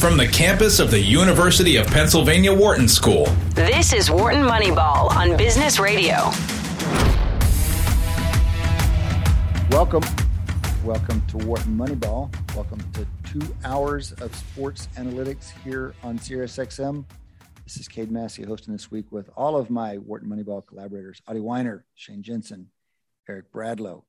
from the campus of the University of Pennsylvania Wharton School. This is Wharton Moneyball on Business Radio. Welcome. Welcome to Wharton Moneyball. Welcome to two hours of sports analytics here on SiriusXM. This is Cade Massey hosting this week with all of my Wharton Moneyball collaborators, Adi Wyner, Shane Jensen, Eric Bradlow.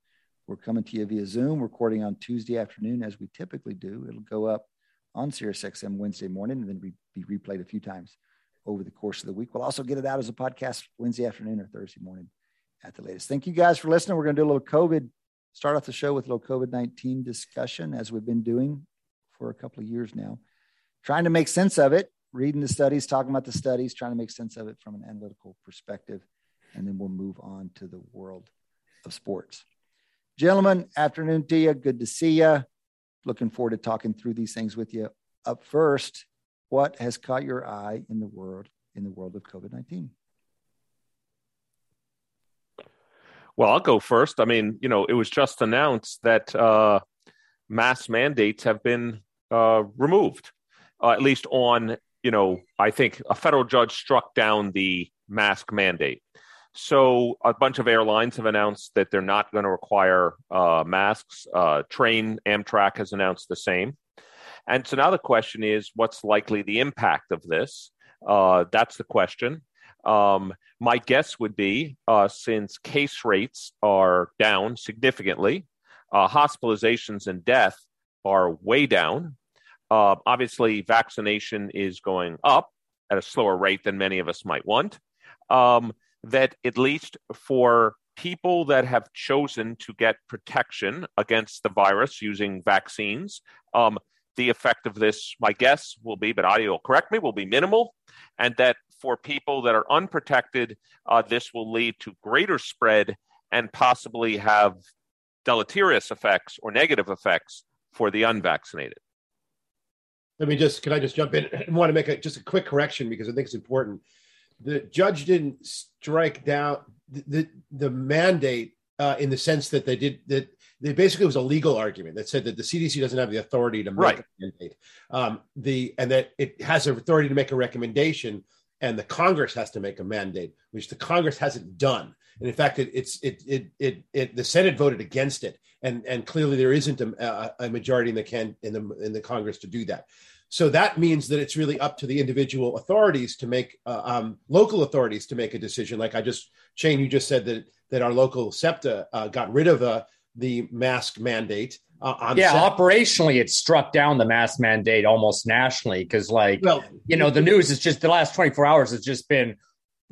We're coming to you via Zoom, recording on Tuesday afternoon as we typically do. It'll go up on SiriusXM Wednesday morning and then be replayed a few times over the course of the week. We'll also get it out as a podcast Wednesday afternoon or Thursday morning at the latest. Thank you guys for listening. We're going to do a little COVID, start off the show with a little COVID 19 discussion as we've been doing for a couple of years now, trying to make sense of it, reading the studies, talking about the studies, trying to make sense of it from an analytical perspective. And then we'll move on to the world of sports. Gentlemen, afternoon to you. Good to see you. Looking forward to talking through these things with you. Up first, what has caught your eye in the world in the world of COVID nineteen? Well, I'll go first. I mean, you know, it was just announced that uh, mask mandates have been uh, removed, uh, at least on, you know, I think a federal judge struck down the mask mandate. So a bunch of airlines have announced that they're not going to require uh, masks. Uh, Train Amtrak has announced the same. And so now the question is, what's likely the impact of this? Uh, that's the question. Um, my guess would be, uh, since case rates are down significantly, uh, hospitalizations and death are way down. Uh, obviously, vaccination is going up at a slower rate than many of us might want. Um, that at least for people that have chosen to get protection against the virus using vaccines, um, the effect of this, my guess will be, but Adi will correct me, will be minimal. And that for people that are unprotected, uh, this will lead to greater spread and possibly have deleterious effects or negative effects for the unvaccinated. Let me just, can I just jump in? I want to make a, just a quick correction because I think it's important the judge didn't strike down the the, the mandate uh, in the sense that they did that they basically was a legal argument that said that the CDC doesn't have the authority to make right. a mandate. Um, the and that it has the authority to make a recommendation, and the Congress has to make a mandate, which the Congress hasn't done. And in fact, it, it's it, it it it the Senate voted against it, and and clearly there isn't a, a majority in the can in the in the Congress to do that. So that means that it's really up to the individual authorities to make uh, um, local authorities to make a decision. Like I just, Shane, you just said that that our local SEPTA uh, got rid of uh, the mask mandate. Uh, yeah, operationally, it struck down the mask mandate almost nationally because, like, well, you know, the news is just the last 24 hours has just been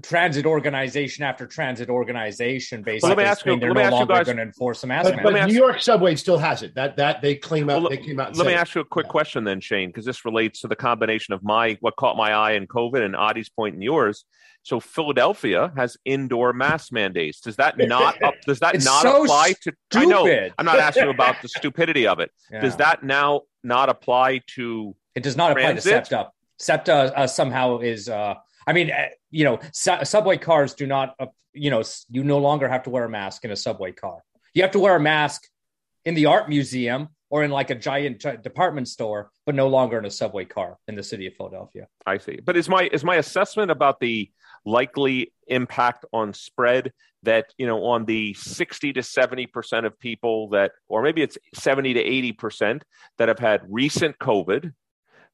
transit organization after transit organization basically well, let me ask you, they're no longer going to enforce a mask but, but New York subway still has it that that they claim out well, they came out let me ask you a quick yeah. question then Shane because this relates to the combination of my what caught my eye in COVID and Adi's point and yours so Philadelphia has indoor mask mandates does that not up, does that not so apply to stupid. I know I'm not asking about the stupidity of it yeah. does that now not apply to it does not transit? apply to SEPTA SEPTA uh, somehow is uh I mean, uh, you know, su- subway cars do not, uh, you know, you no longer have to wear a mask in a subway car. You have to wear a mask in the art museum or in like a giant department store, but no longer in a subway car in the city of Philadelphia. I see. But is my is my assessment about the likely impact on spread that you know on the 60 to 70 percent of people that or maybe it's 70 to 80 percent that have had recent covid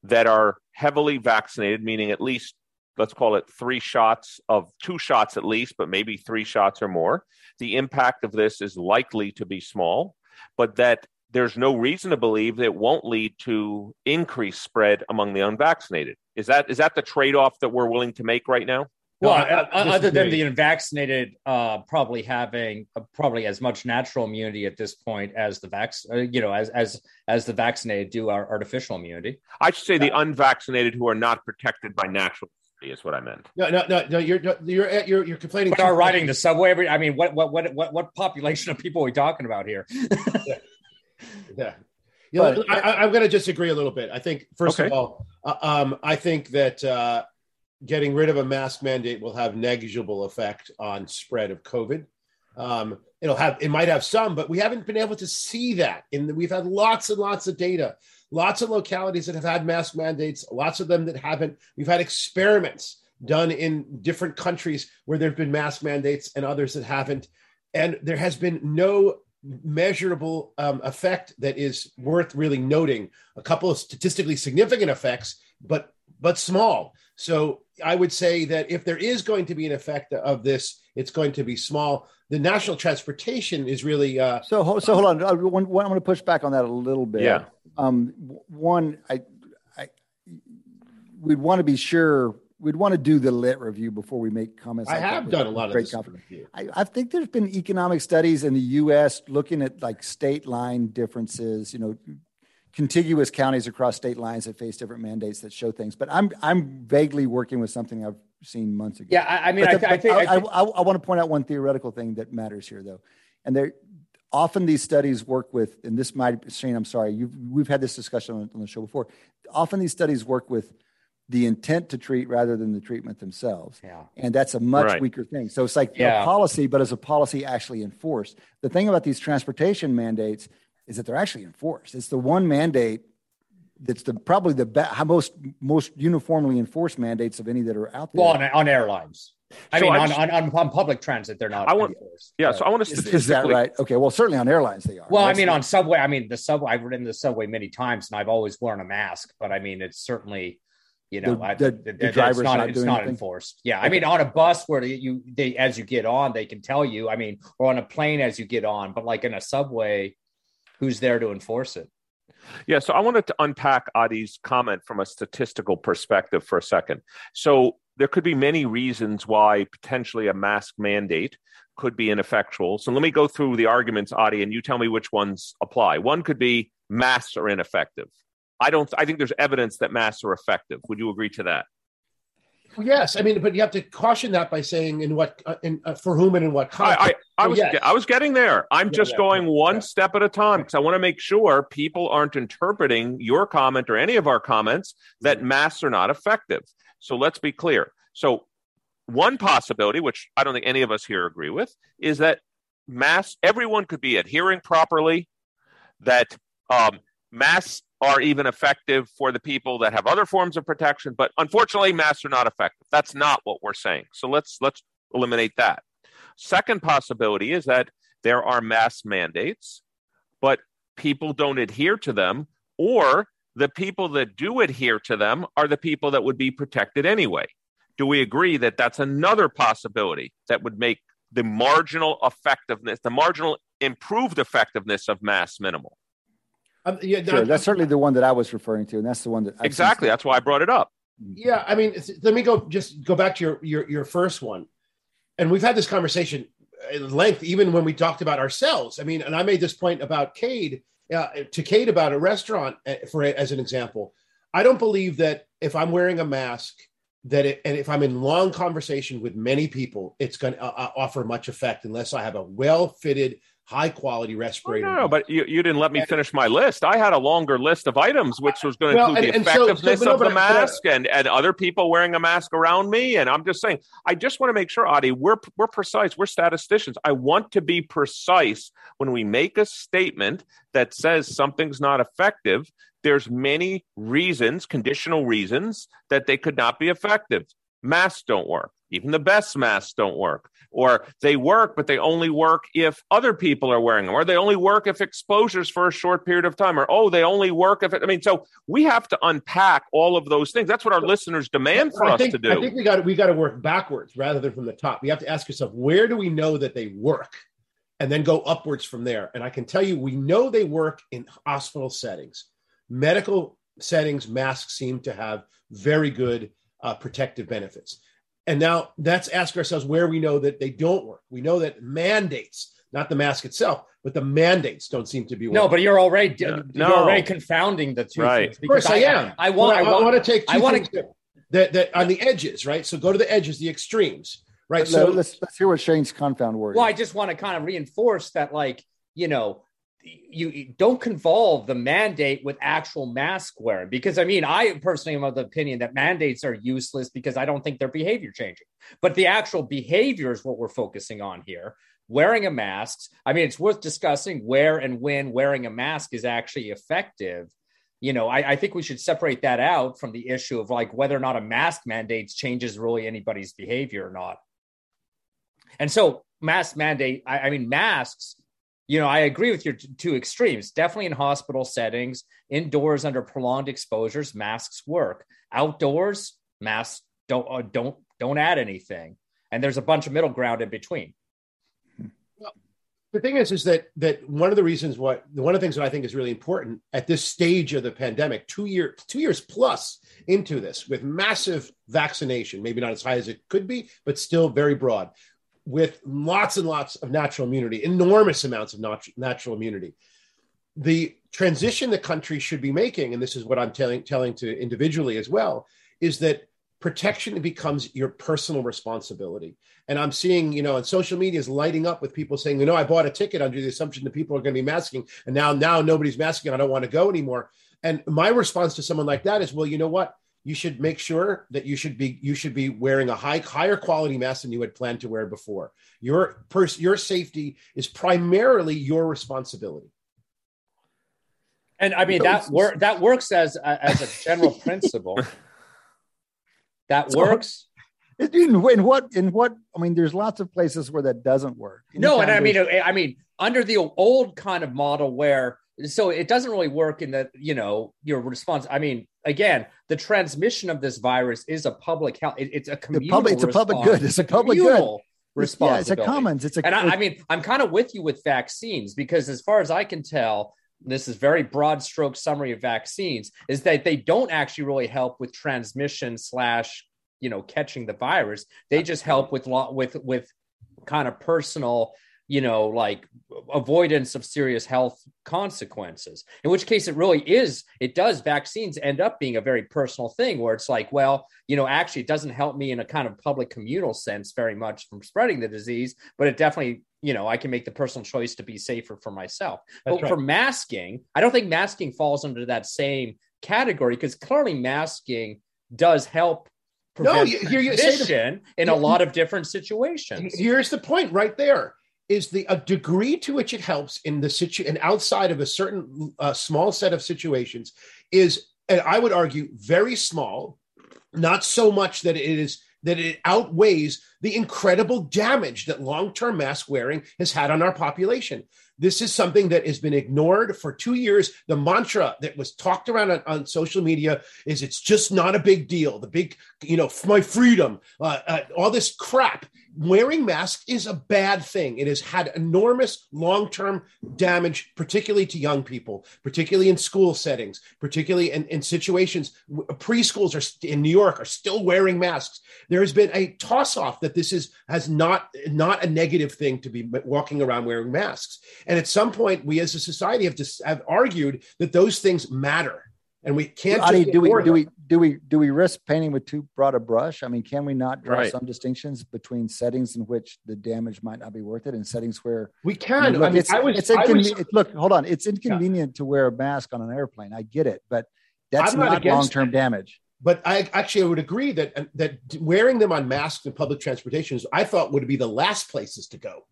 that are heavily vaccinated meaning at least let's call it three shots of two shots at least, but maybe three shots or more, the impact of this is likely to be small, but that there's no reason to believe that it won't lead to increased spread among the unvaccinated. Is that is that the trade-off that we're willing to make right now? Well, no, uh, other than the unvaccinated, uh, probably having uh, probably as much natural immunity at this point as the vac, uh, you know, as as as the vaccinated do our artificial immunity. I should say the unvaccinated who are not protected by natural is what I meant. No, no, no, no. You're you're you're you're complaining. But are riding the subway every. I mean, what what what what what population of people are we talking about here? yeah. yeah. You know, but, I, am going to disagree a little bit. I think, first okay. of all, uh, um, I think that uh, getting rid of a mask mandate will have negligible effect on spread of COVID. Um, it'll have, it might have some, but we haven't been able to see that. In the, we've had lots and lots of data lots of localities that have had mask mandates, lots of them that haven't. We've had experiments done in different countries where there have been mask mandates and others that haven't. And there has been no measurable um, effect that is worth really noting. A couple of statistically significant effects, but but small. So I would say that if there is going to be an effect of this, it's going to be small. The national transportation is really uh, so. So hold on. I, one, one, I'm going to push back on that a little bit. Yeah. Um, one, I, I, we'd want to be sure. We'd want to do the lit review before we make comments. I like have done a lot of Great this review. I, I think there's been economic studies in the U.S. looking at like state line differences. You know, contiguous counties across state lines that face different mandates that show things. But I'm I'm vaguely working with something I've seen months ago. Yeah, I, I mean, But I, the- I but think, I I, I, I want to point out one theoretical thing that matters here, though, and there often these studies work with, and this might Shane, I'm sorry, you've, we've had this discussion on, on the show before. Often these studies work with the intent to treat rather than the treatment themselves, Yeah. and that's a much Right. weaker thing. So it's like Yeah. a policy, but as a policy actually enforced. The thing about these transportation mandates is that they're actually enforced. It's the one mandate that's the probably the be- most most uniformly enforced mandates of any that are out there. well, on, on airlines. I So mean, on, just- on, on, on public transit, they're not. I want- enforced. Yeah, But- so I want to Is, statistically. is that right? Okay. Well, certainly on airlines they are. Well, I mean, the- on subway, I mean, the subway, I've ridden the subway many times and I've always worn a mask, but I mean, it's certainly, you know, The- I, the- it- the it- it's driver's not, not it's doing not anything? enforced. Yeah. I mean, on a bus where you, they, as you get on, they can tell you, I mean, or on a plane as you get on, but like in a subway, who's there to enforce it? Yeah, so I wanted to unpack Adi's comment from a statistical perspective for a second. So there could be many reasons why potentially a mask mandate could be ineffectual. So let me go through the arguments, Adi, and you tell me which ones apply. One could be masks are ineffective. I don't. I think there's evidence that masks are effective. Would you agree to that? Yes, I mean, but you have to caution that by saying in what, uh, in uh, for whom and in what context. I, I, I Oh, was yes. I was getting there. I'm Yeah, just yeah, going yeah, one step at a time because I want to make sure people aren't interpreting your comment or any of our comments that Mm-hmm. masks are not effective. So let's be clear. So one possibility, which I don't think any of us here agree with, is that masks everyone could be adhering properly. That um, masks are even effective for the people that have other forms of protection, but unfortunately, masks are not effective. That's not what we're saying. So let's let's eliminate that. Second possibility is that there are mask mandates, but people don't adhere to them, or the people that do adhere to them are the people that would be protected anyway. Do we agree that that's another possibility that would make the marginal effectiveness, the marginal improved effectiveness of mass minimal? Um, yeah, Sure, no, that's certainly the one that I was referring to, and that's the one that I've exactly. That's why I brought it up. Yeah, I mean, let me go just go back to your your your first one, and we've had this conversation at length, even when we talked about ourselves. I mean, and I made this point about Cade uh, to Cade about a restaurant uh, for as an example. I don't believe that if I'm wearing a mask, that it, and if I'm in long conversation with many people, it's going to uh, offer much effect unless I have a well fitted, high quality Oh, respirator. no, no, but you, you didn't let me finish my list. I had a longer list of items, which was going to Well, include and- the and so- so- effectiveness no, of the I- uh, mask and, and other people wearing a mask around me. And I'm just saying, I just want to make sure, Adi, we're, we're precise. We're statisticians. I want to be precise when we make a statement that says something's not effective. There's many reasons, conditional reasons, that they could not be effective. Masks don't work. Even the best masks don't work. Or they work, but they only work if other people are wearing them. Or they only work if exposures for a short period of time. Or, oh, they only work if it, I mean, so we have to unpack all of those things. That's what our listeners demand for us think, to do. I think we got we got to work backwards rather than from the top. You have to ask yourself, where do we know that they work, and then go upwards from there. And I can tell you, we know they work in hospital settings, medical settings. Masks seem to have very good uh, protective benefits. And now let's ask ourselves where we know that they don't work. We know that mandates, not the mask itself, but the mandates don't seem to be working. No, but you're already, Yeah, you're no. already confounding the two Right. things. Of course, I, am. I, want, I, I want, want to take. Two I wanna- things that, that that on the edges, right? So go to the edges, the extremes, right? So So let's let's hear what Shane's confound word. Well, I just want to kind of reinforce that, like, you know, you, you don't convolve the mandate with actual mask wearing because I mean, I personally am of the opinion that mandates are useless because I don't think they're behavior changing. But the actual behavior is what we're focusing on here. Wearing a mask, I mean, it's worth discussing where and when wearing a mask is actually effective. you know, I, I think we should separate that out from the issue of like whether or not a mask mandate changes really anybody's behavior or not. And so, mask mandate, I, I mean, masks, you know, I agree with your t- two extremes. Definitely in hospital settings, indoors under prolonged exposures, masks work. Outdoors, masks don't uh, don't don't add anything. And there's a bunch of middle ground in between Well, the thing is, is that that one of the reasons what one of the things that I think is really important at this stage of the pandemic, two year two years plus into this, with massive vaccination, maybe not as high as it could be, but still very broad, with lots and lots of natural immunity, enormous amounts of nat- natural immunity. The transition the country should be making, and this is what I'm telling telling to individually as well, is that protection becomes your personal responsibility. And I'm seeing, you know, and social media is lighting up with people saying, you know, I bought a ticket under the assumption that people are going to be masking, and now now nobody's masking. I don't want to go anymore. And my response to someone like that is, well, you know what? You should make sure that you should be you should be wearing a high higher quality mask than you had planned to wear before. Your pers- your safety is primarily your responsibility. And I mean that wor- that works as as a general principle. That works. In, in what in what I mean, there's lots of places where that doesn't work. no, and I mean, I mean, under the old kind of model where so it doesn't really work in that you know your response. I mean, again, the transmission of this virus is a public health. It, it's a communal. Public, it's a public good. It's, a public good. Responsibility. Yeah, it's a commons. It's a. And I, I mean, I'm kind of with you with vaccines because, as far as I can tell, this is very broad stroke summary of vaccines is that they don't actually really help with transmission slash you know catching the virus they just help with with with kind of personal you know like avoidance of serious health consequences in which case it really is it does vaccines end up being a very personal thing where it's like well you know actually it doesn't help me in a kind of public communal sense very much from spreading the disease but it definitely you know i can make the personal choice to be safer for myself That's but right. for masking i don't think masking falls under that same category because clearly masking does help no, here you say the, in a lot of different situations. Here's the point right there is the a degree to which it helps in the situ and outside of a certain uh, small set of situations is and I would argue very small, not so much that it is that it outweighs the incredible damage that long-term mask wearing has had on our population. This is something that has been ignored for two years. The mantra that was talked around on, on social media is it's just not a big deal. The big, you know, my freedom, uh, uh, all this crap wearing masks is a bad thing. It has had enormous long term damage, particularly to young people, particularly in school settings, particularly in, in situations. Preschools are in New York are still wearing masks. There has been a toss off that this is has not not a negative thing to be walking around wearing masks. And at some point, we as a society have just have argued that those things matter and we can't. Adi, do we do we do we do we risk painting with too broad a brush? I mean, can we not draw right. some distinctions between settings in which the damage might not be worth it and settings where we can? I mean, look, I mean, it's, I was, it's inconvenient. Was, look, hold on, it's inconvenient yeah. to wear a mask on an airplane. I get it, but that's I'm not, not long term damage. But I actually I would agree that that wearing them on masks in public transportation, is I thought would be the last places to go.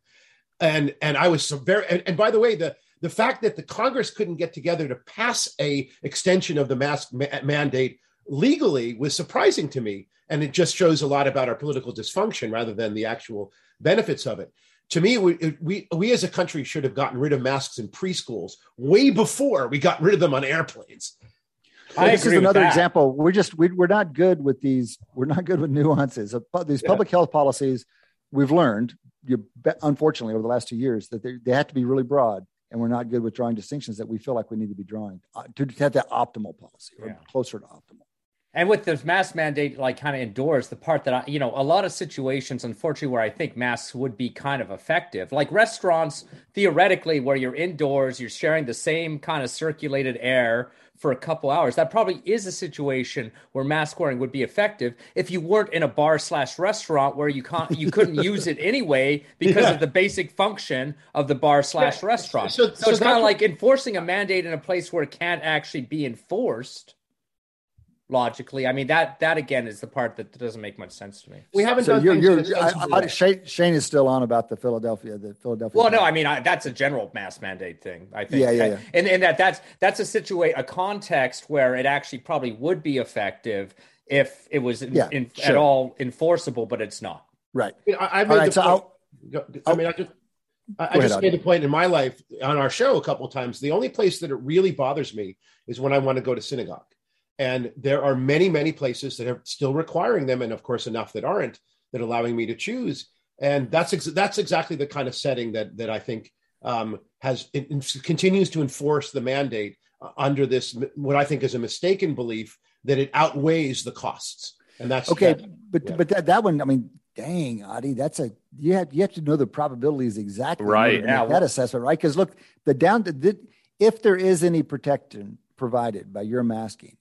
And and I was so very and, and by the way, the the fact that the Congress couldn't get together to pass a extension of the mask ma- mandate legally was surprising to me, and it just shows a lot about our political dysfunction rather than the actual benefits of it. To me, we, we, we as a country should have gotten rid of masks in preschools way before we got rid of them on airplanes. Well, this is another example. We're just we, are not good with these. We're not good with nuances. These public yeah. health policies, we've learned, unfortunately, over the last two years, that they have to be really broad and we're not good with drawing distinctions that we feel like we need to be drawing uh, to have that optimal policy or yeah. closer to optimal. And with this mask mandate, like kind of indoors, the part that I, you know, a lot of situations, unfortunately, where I think masks would be kind of effective, like restaurants, theoretically, where you're indoors, you're sharing the same kind of circulated air for a couple hours. That probably is a situation where mask wearing would be effective if you weren't in a bar slash restaurant where you can't you couldn't use it anyway because yeah. of the basic function of the bar slash yeah. restaurant. So, so, so it's kind of like enforcing a mandate in a place where it can't actually be enforced. Logically. I mean that that again is the part that doesn't make much sense to me. We haven't So done you're, things you're, in a I, I. Shane, Shane is still on about the Philadelphia, the Philadelphia. Well, no, I mean I, that's a general mass mandate thing. I think, Yeah, yeah, yeah. and and that that's that's a situation, a context where it actually probably would be effective if it was in, Yeah, in, sure. at all enforceable, but it's not. right. I, I made right, the so point. I'll- Go- I mean, I just, I, I Go just Audrey. made the point in my life on our show a couple of times. The only place that it really bothers me is when I want to go to synagogue, and there are many, many places that are still requiring them, and of course, enough that aren't that are allowing me to choose. And that's ex- that's exactly the kind of setting that that I think um, has it, it continues to enforce the mandate uh, under this what I think is a mistaken belief that it outweighs the costs. And that's Okay, that- but yeah. but that, that one, I mean, dang, Adi, that's a you have you have to know the probabilities exactly, Right. to Yeah, that assessment, right? Because look, the down the, if there is any protection provided by your masking,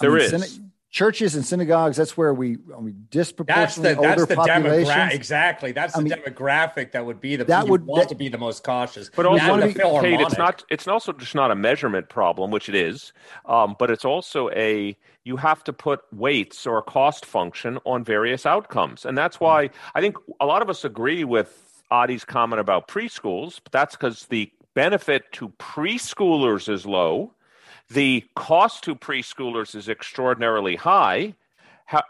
I mean, is. syna- churches and synagogues. That's where we I mean, That's disproportionately the that's older the demographic. populations. Exactly, that's I the mean, demographic that would be the that you would- want that- to be the most cautious. But also, the be- Cade, it's not. It's also just not a measurement problem, which it is. Um, but it's also a you have to put weights or a cost function on various outcomes, and that's why I think a lot of us agree with Adi's comment about preschools. But that's because the benefit to preschoolers is low, the cost to preschoolers is extraordinarily high,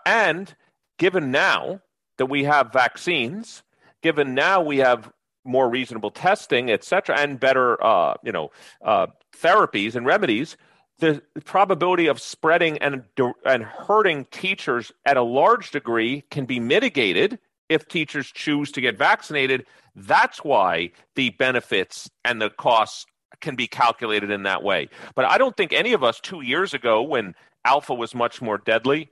and given now that we have vaccines, given now we have more reasonable testing, et cetera, and better, uh, you know, uh, therapies and remedies, the probability of spreading and and hurting teachers at a large degree can be mitigated if teachers choose to get vaccinated. That's why the benefits and the costs can be calculated in that way. But I don't think any of us two years ago, when alpha was much more deadly,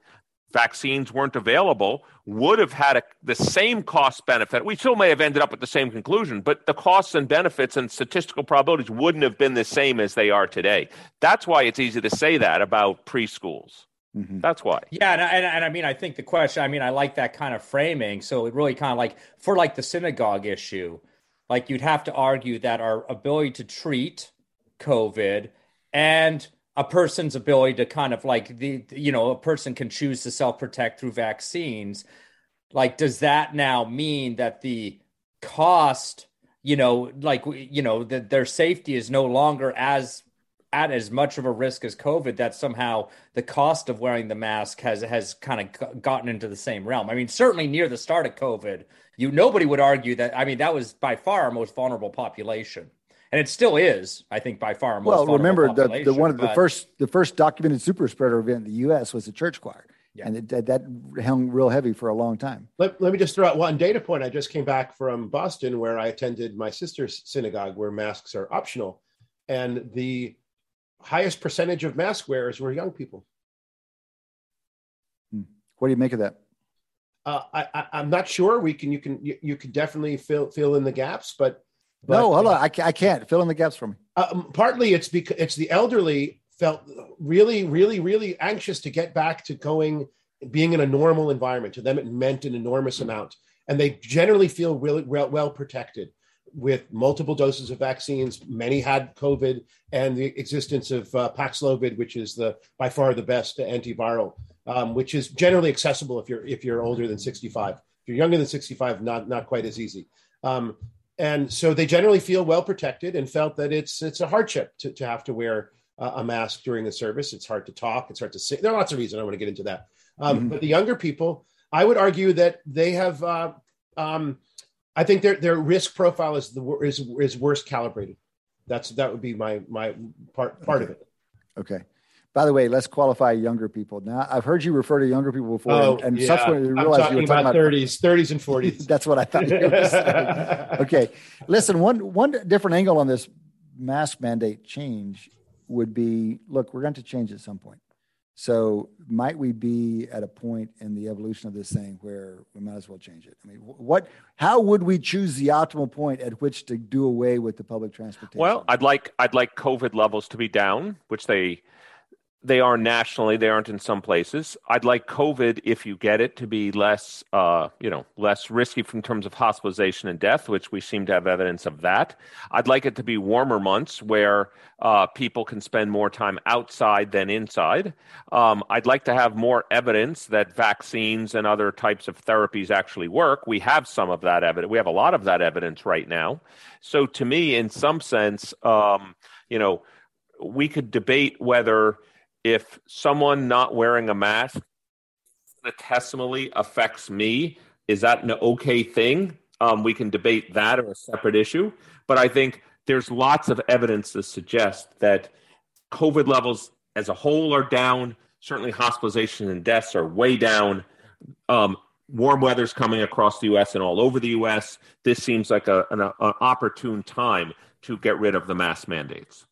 vaccines weren't available, would have had a, the same cost benefit. We still may have ended up with the same conclusion, but the costs and benefits and statistical probabilities wouldn't have been the same as they are today. That's why it's easy to say that about preschools. Mhm. That's why. Yeah, and, and and I mean, I think the question. I mean, I like that kind of framing. So it really kind of like for like the synagogue issue, like you'd have to argue that our ability to treat COVID and a person's ability to kind of like the you know a person can choose to self protect through vaccines. Like, does that now mean that the cost, you know, like you know, that their safety is no longer as at as much of a risk as COVID that somehow the cost of wearing the mask has has kind of gotten into the same realm. I mean, certainly near the start of COVID, you nobody would argue that. I mean, that was by far our most vulnerable population, and it still is. I think by far our most Well, vulnerable remember the, the one of the first the first documented super spreader event in the U.S. was the church choir, Yeah. and it, that, that hung real heavy for a long time. Let, let me just throw out one data point. I just came back from Boston where I attended my sister's synagogue where masks are optional. And the highest percentage of mask wearers were young people. Hmm. What do you make of that? Uh, I, I, I'm not sure. We can, you can, you, you can definitely fill, fill in the gaps, but, but no, hold on, I, I can't fill in the gaps for me. Um, partly it's because it's the elderly felt really, really, really anxious to get back to going, being in a normal environment. To them, it meant an enormous amount, and they generally feel really well, well protected with multiple doses of vaccines. Many had COVID, and the existence of uh, Paxlovid, which is the by far the best antiviral, um, which is generally accessible if you're if you're older than 65. If you're younger than 65, not not quite as easy. Um, and so they generally feel well protected and felt that it's it's a hardship to, to have to wear uh, a mask during the service. It's hard to talk. It's hard to say. There are lots of reasons. I want to get into that. Um, Mhm. But the younger people, I would argue that they have. Uh, um, I think their their risk profile is the is is worse calibrated. That's that would be my my part part of it. Okay. By the way, let's qualify younger people. Now, I've heard you refer to younger people before, and, oh, and Oh, yeah. subsequently I'm realized you talking were talking about about. 30s, 30s and 40s. That's what I thought. You were okay, listen. One one different angle on this mask mandate change would be: look, we're going to change at some point. So, might we be at a point in the evolution of this thing where we might as well change it? I mean, what? How would we choose the optimal point at which to do away with the public transportation? Well, I'd like I'd like COVID levels to be down, which they they are nationally. They aren't in some places. I'd like COVID, if you get it, to be less, uh, you know, less risky from terms of hospitalization and death, which we seem to have evidence of that. I'd like it to be warmer months where uh, people can spend more time outside than inside. Um, I'd like to have more evidence that vaccines and other types of therapies actually work. We have some of that evidence. We have a lot of that evidence right now. So, to me, in some sense, um, you know, we could debate whether if someone not wearing a mask testimony affects me, is that an okay thing? Um, we can debate that or a separate issue. But I think there's lots of evidence to suggest that COVID levels as a whole are down. Certainly, hospitalization and deaths are way down. Um, warm weather's coming across the U.S. and all over the U.S. This seems like a, an, an opportune time to get rid of the mask mandates.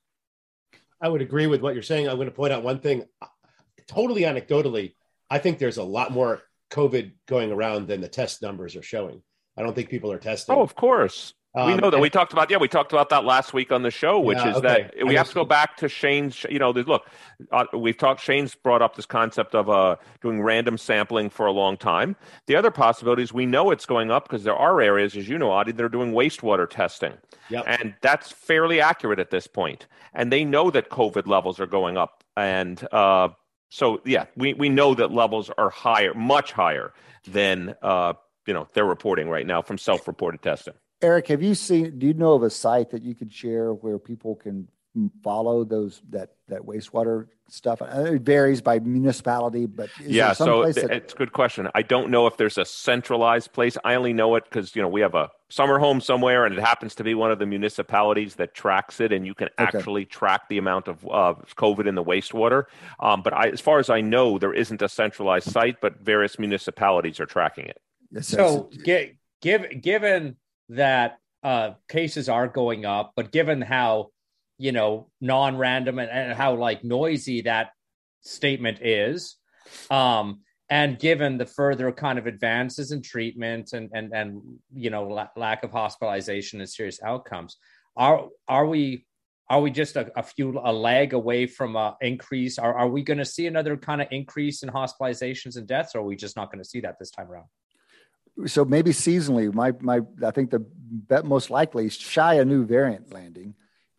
I would agree with what you're saying. I'm going to point out one thing. Totally anecdotally, I think there's a lot more COVID going around than the test numbers are showing. I don't think people are testing. Oh, of course. Um, we know that. And, we talked about yeah, we talked about that last week on the show, which yeah, is okay. that we have to go back to Shane's. You know, look, uh, we've talked. Shane's brought up this concept of uh, doing random sampling for a long time. The other possibility is we know it's going up because there are areas, as you know, Adi, that are doing wastewater testing, yep. and that's fairly accurate at this point. And they know that COVID levels are going up, and uh, so yeah, we we know that levels are higher, much higher than uh, you know they're reporting right now from self-reported testing. Eric, have you seen? Do you know of a site that you could share where people can follow those that that wastewater stuff? It varies by municipality, but yeah. So that... it's a good question. I don't know if there's a centralized place. I only know it because you know we have a summer home somewhere, and it happens to be one of the municipalities that tracks it, and you can okay. actually track the amount of uh, COVID in the wastewater. Um, but I, as far as I know, there isn't a centralized site, but various municipalities are tracking it. Yes, so, give, given that uh, cases are going up, but given how you know non-random and, and how like noisy that statement is, um, and given the further kind of advances in treatment and and and you know la- lack of hospitalization and serious outcomes, are are we are we just a, a few a lag away from a increase? Are are we going to see another kind of increase in hospitalizations and deaths, or are we just not going to see that this time around? So maybe seasonally, my my I think the bet most likely shy a new variant landing.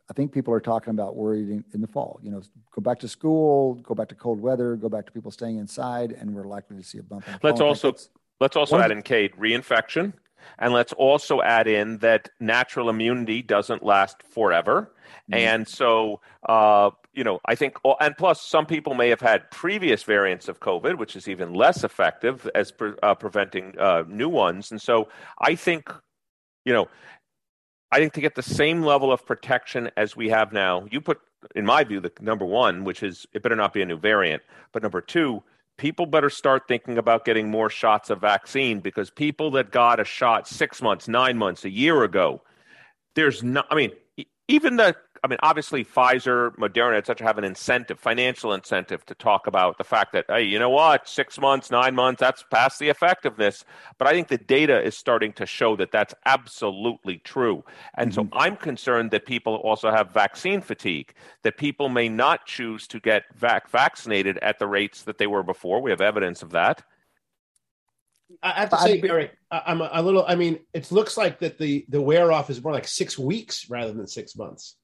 I think people are talking about worried in, in, the fall. You know, go back to school, go back to cold weather, go back to people staying inside, and we're likely to see a bump. let's also let's also add in Cade reinfection, and let's also add in that natural immunity doesn't last forever, mm-hmm. and so uh, you know, I think, oh, and plus, some people may have had previous variants of COVID, which is even less effective as pre- uh, preventing uh, new ones. And so, I think, you know, I think to get the same level of protection as we have now, you put, in my view, the number one, which is it better not be a new variant, but number two, people better start thinking about getting more shots of vaccine because people that got a shot six months, nine months, a year ago, there's not. I mean, even the I mean, obviously, Pfizer, Moderna, et cetera, have an incentive, financial incentive, to talk about the fact that, hey, you know what, six months, nine months, that's past the effectiveness. But I think the data is starting to show that that's absolutely true. And mm-hmm. so I'm concerned that people also have vaccine fatigue, that people may not choose to get vac- vaccinated at the rates that they were before. We have evidence of that. I have to say, Eric, I'm a, a little. I mean, it looks like that the the wear off is more like six weeks rather than six months.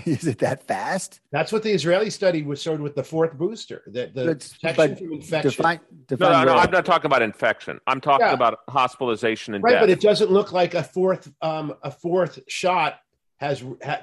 Is it that fast? That's what the Israeli study was showed with the fourth booster. That the protection from infection. Define, define no, no, no, I'm not talking about infection. I'm talking yeah. about hospitalization and right, death. but it doesn't look like a fourth um, a fourth shot has ha,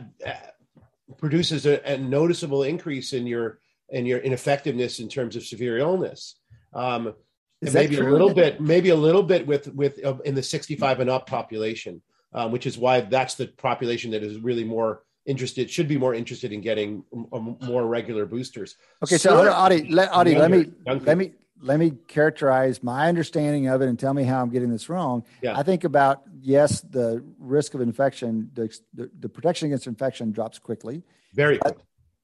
produces a, a, noticeable increase in your in your ineffectiveness in terms of severe illness. Um, maybe true? a little bit, maybe a little bit with with uh, in the 65 and up population, um, which is why that's the population that is really more interested should be more interested in getting um, more regular boosters. Okay, so, so Adi, let, Adi, let me younger. let me let me characterize my understanding of it and tell me how I'm getting this wrong. Yeah. I think about yes, the risk of infection, the, the, the protection against infection drops quickly. Very quickly.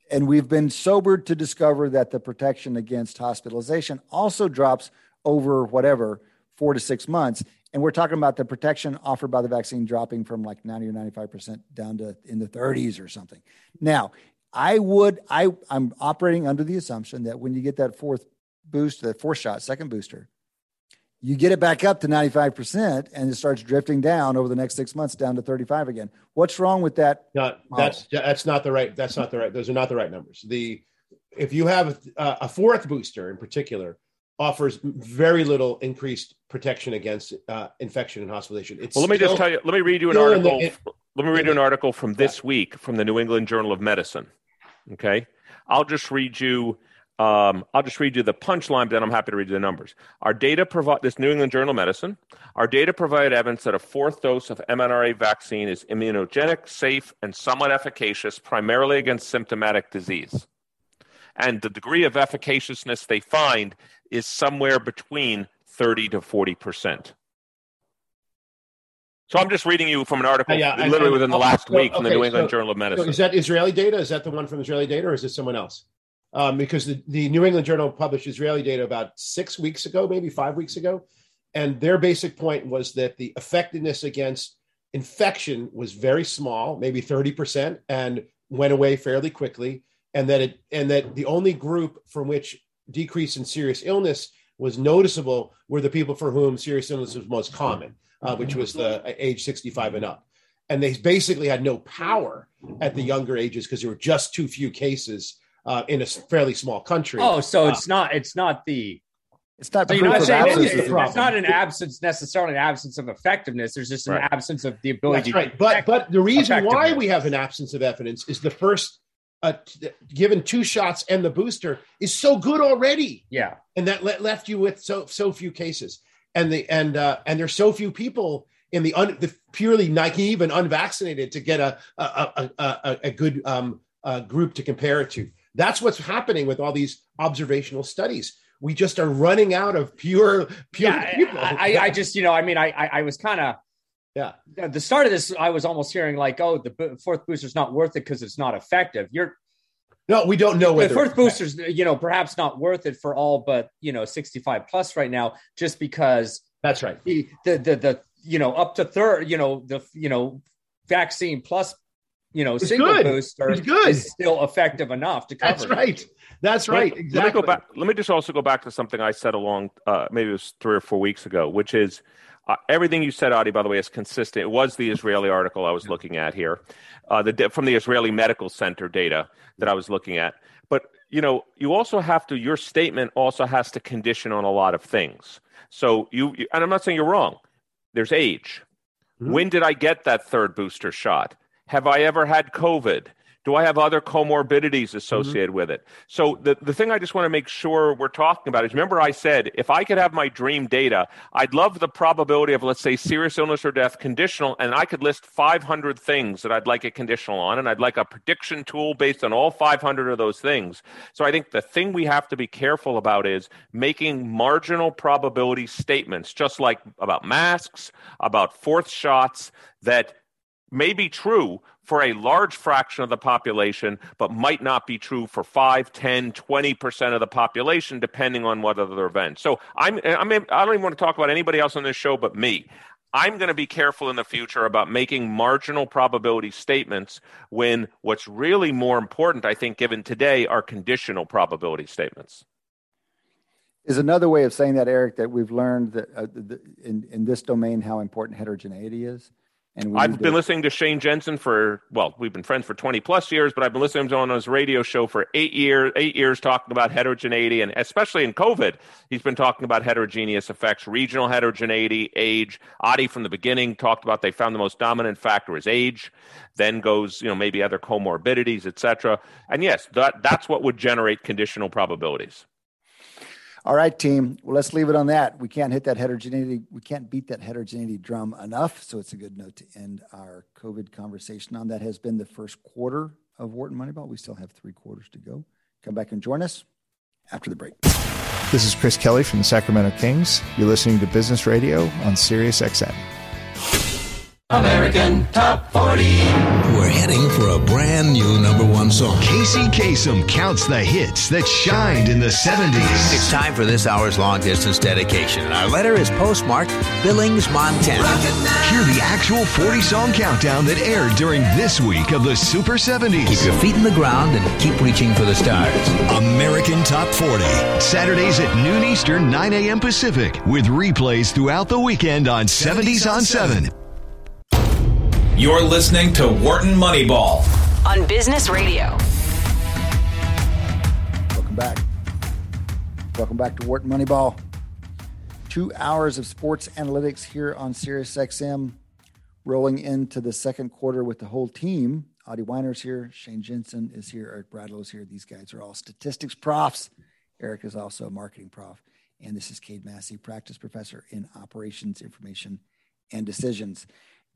And we've been sobered to discover that the protection against hospitalization also drops over whatever four to six months. And we're talking about the protection offered by the vaccine dropping from like 90 or 95% down to in the 30s or something. Now, I would I I'm operating under the assumption that when you get that fourth boost, that fourth shot, second booster, you get it back up to 95% and it starts drifting down over the next six months down to 35 again. What's wrong with that? Not that's that's not the right. That's not the right. Those are not the right numbers. The if you have a, a fourth booster in particular offers very little increased protection against uh, infection and hospitalization. It's well, let me still, just tell you. Let me read you an article. The, it, let me read you an article from this yeah. week from the New England Journal of Medicine. Okay, I'll just read you um, I'll just read you the punchline, but then I'm happy to read you the numbers. Our data provide this New England Journal of Medicine. Our data provide evidence that a fourth dose of mRNA vaccine is immunogenic, safe, and somewhat efficacious, primarily against symptomatic disease. And the degree of efficaciousness they find is somewhere between 30 to 40 percent. So I'm just reading you from an article uh, yeah, literally I, I, within the oh, last week okay, from the New England so, Journal of Medicine. So is that Israeli data? Is that the one from Israeli data, or is it someone else? um, because the, the New England Journal published Israeli data about six weeks ago, maybe five weeks ago. And their basic point was that the effectiveness against infection was very small, maybe 30%, and went away fairly quickly. And that it and that the only group from which decrease in serious illness was noticeable were the people for whom serious illness was most common, uh, which was the uh, age 65 and up. And they basically had no power at the younger ages because there were just too few cases uh, in a fairly small country. Oh, so it's uh, not it's not the it's not. So you're not saying it's, it's not an absence necessarily an absence of effectiveness. There's just an right. absence of the ability. That's right. But but the reason why we have an absence of evidence is the first uh, given two shots and the booster is so good already. Yeah, and that le- left you with so so few cases, and the and uh, and there's so few people in the, un, the purely naive and unvaccinated to get a a a, a, a good um, uh, group to compare it to. That's what's happening with all these observational studies. We just are running out of pure, pure yeah, people. I, I, just, you know, I mean, I, I, I was kind of, yeah. At the start of this, I was almost hearing like, oh, the fourth booster's not worth it because it's not effective. You're, no, we don't know whether the fourth booster's, you know, perhaps not worth it for all but you know 65 plus right now, just because that's right. The the the, the you know up to third, you know the you know vaccine plus you know, it's single good. booster good. is still effective enough to cover. That's right. That's right. Let, exactly. Let me go back. Let me just also go back to something I said along, uh, maybe it was three or four weeks ago, which is uh, everything you said, Adi. By the way, is consistent. It was the Israeli article I was looking at here, uh, the from the Israeli Medical Center data that I was looking at. But you know, you also have to. Your statement also has to condition on a lot of things. So you, and I'm not saying you're wrong. There's age. Mm-hmm. When did I get that third booster shot? Have I ever had COVID? Do I have other comorbidities associated mm-hmm. with it? So the, the thing I just want to make sure we're talking about is remember I said if I could have my dream data, I'd love the probability of let's say serious illness or death conditional, and I could list 500 things that I'd like it conditional on, and I'd like a prediction tool based on all 500 of those things. So I think the thing we have to be careful about is making marginal probability statements, just like about masks, about fourth shots, that may be true for a large fraction of the population, but might not be true for 5, 10, 20% of the population, depending on what other events. So I'm, I, mean, I don't even want to talk about anybody else on this show but me. I'm going to be careful in the future about making marginal probability statements when what's really more important, I think, given today, are conditional probability statements. Is another way of saying that, Eric, that we've learned that uh, the, in, in this domain how important heterogeneity is? And I've been to... listening to Shane Jensen for well, we've been friends for twenty plus years, but I've been listening to him on his radio show for eight years. Eight years talking about heterogeneity, and especially in COVID, he's been talking about heterogeneous effects, regional heterogeneity, age. Adi from the beginning talked about they found the most dominant factor is age. Then goes you know maybe other comorbidities, etc. And yes, that that's what would generate conditional probabilities. All right, team. Well, let's leave it on that. We can't hit that heterogeneity. We can't beat that heterogeneity drum enough. So it's a good note to end our COVID conversation on. That has been the first quarter of Wharton Moneyball. We still have three quarters to go. Come back and join us after the break. This is Chris Kelly from the Sacramento Kings. You're listening to Business Radio on Sirius XM. American Top 40. We're heading for a brand new number one song. Casey Kasem counts the hits that shined in the 70s. It's time for this hour's long distance dedication. And our letter is postmarked Billings, Montana. Hear the actual 40 song countdown that aired during this week of the Super 70s. Keep your feet in the ground and keep reaching for the stars. American Top 40. Saturdays at noon Eastern, 9 a.m. Pacific, with replays throughout the weekend on 70s on 7. You're listening to Wharton Moneyball on Business Radio. Welcome back. Welcome back to Wharton Moneyball. Two hours of sports analytics here on SiriusXM, rolling into the second quarter with the whole team. Adi Wyner's here, Shane Jensen is here, Eric Bradlow is here. These guys are all statistics profs. Eric is also a marketing prof. And this is Cade Massey, practice professor in operations, information, and decisions.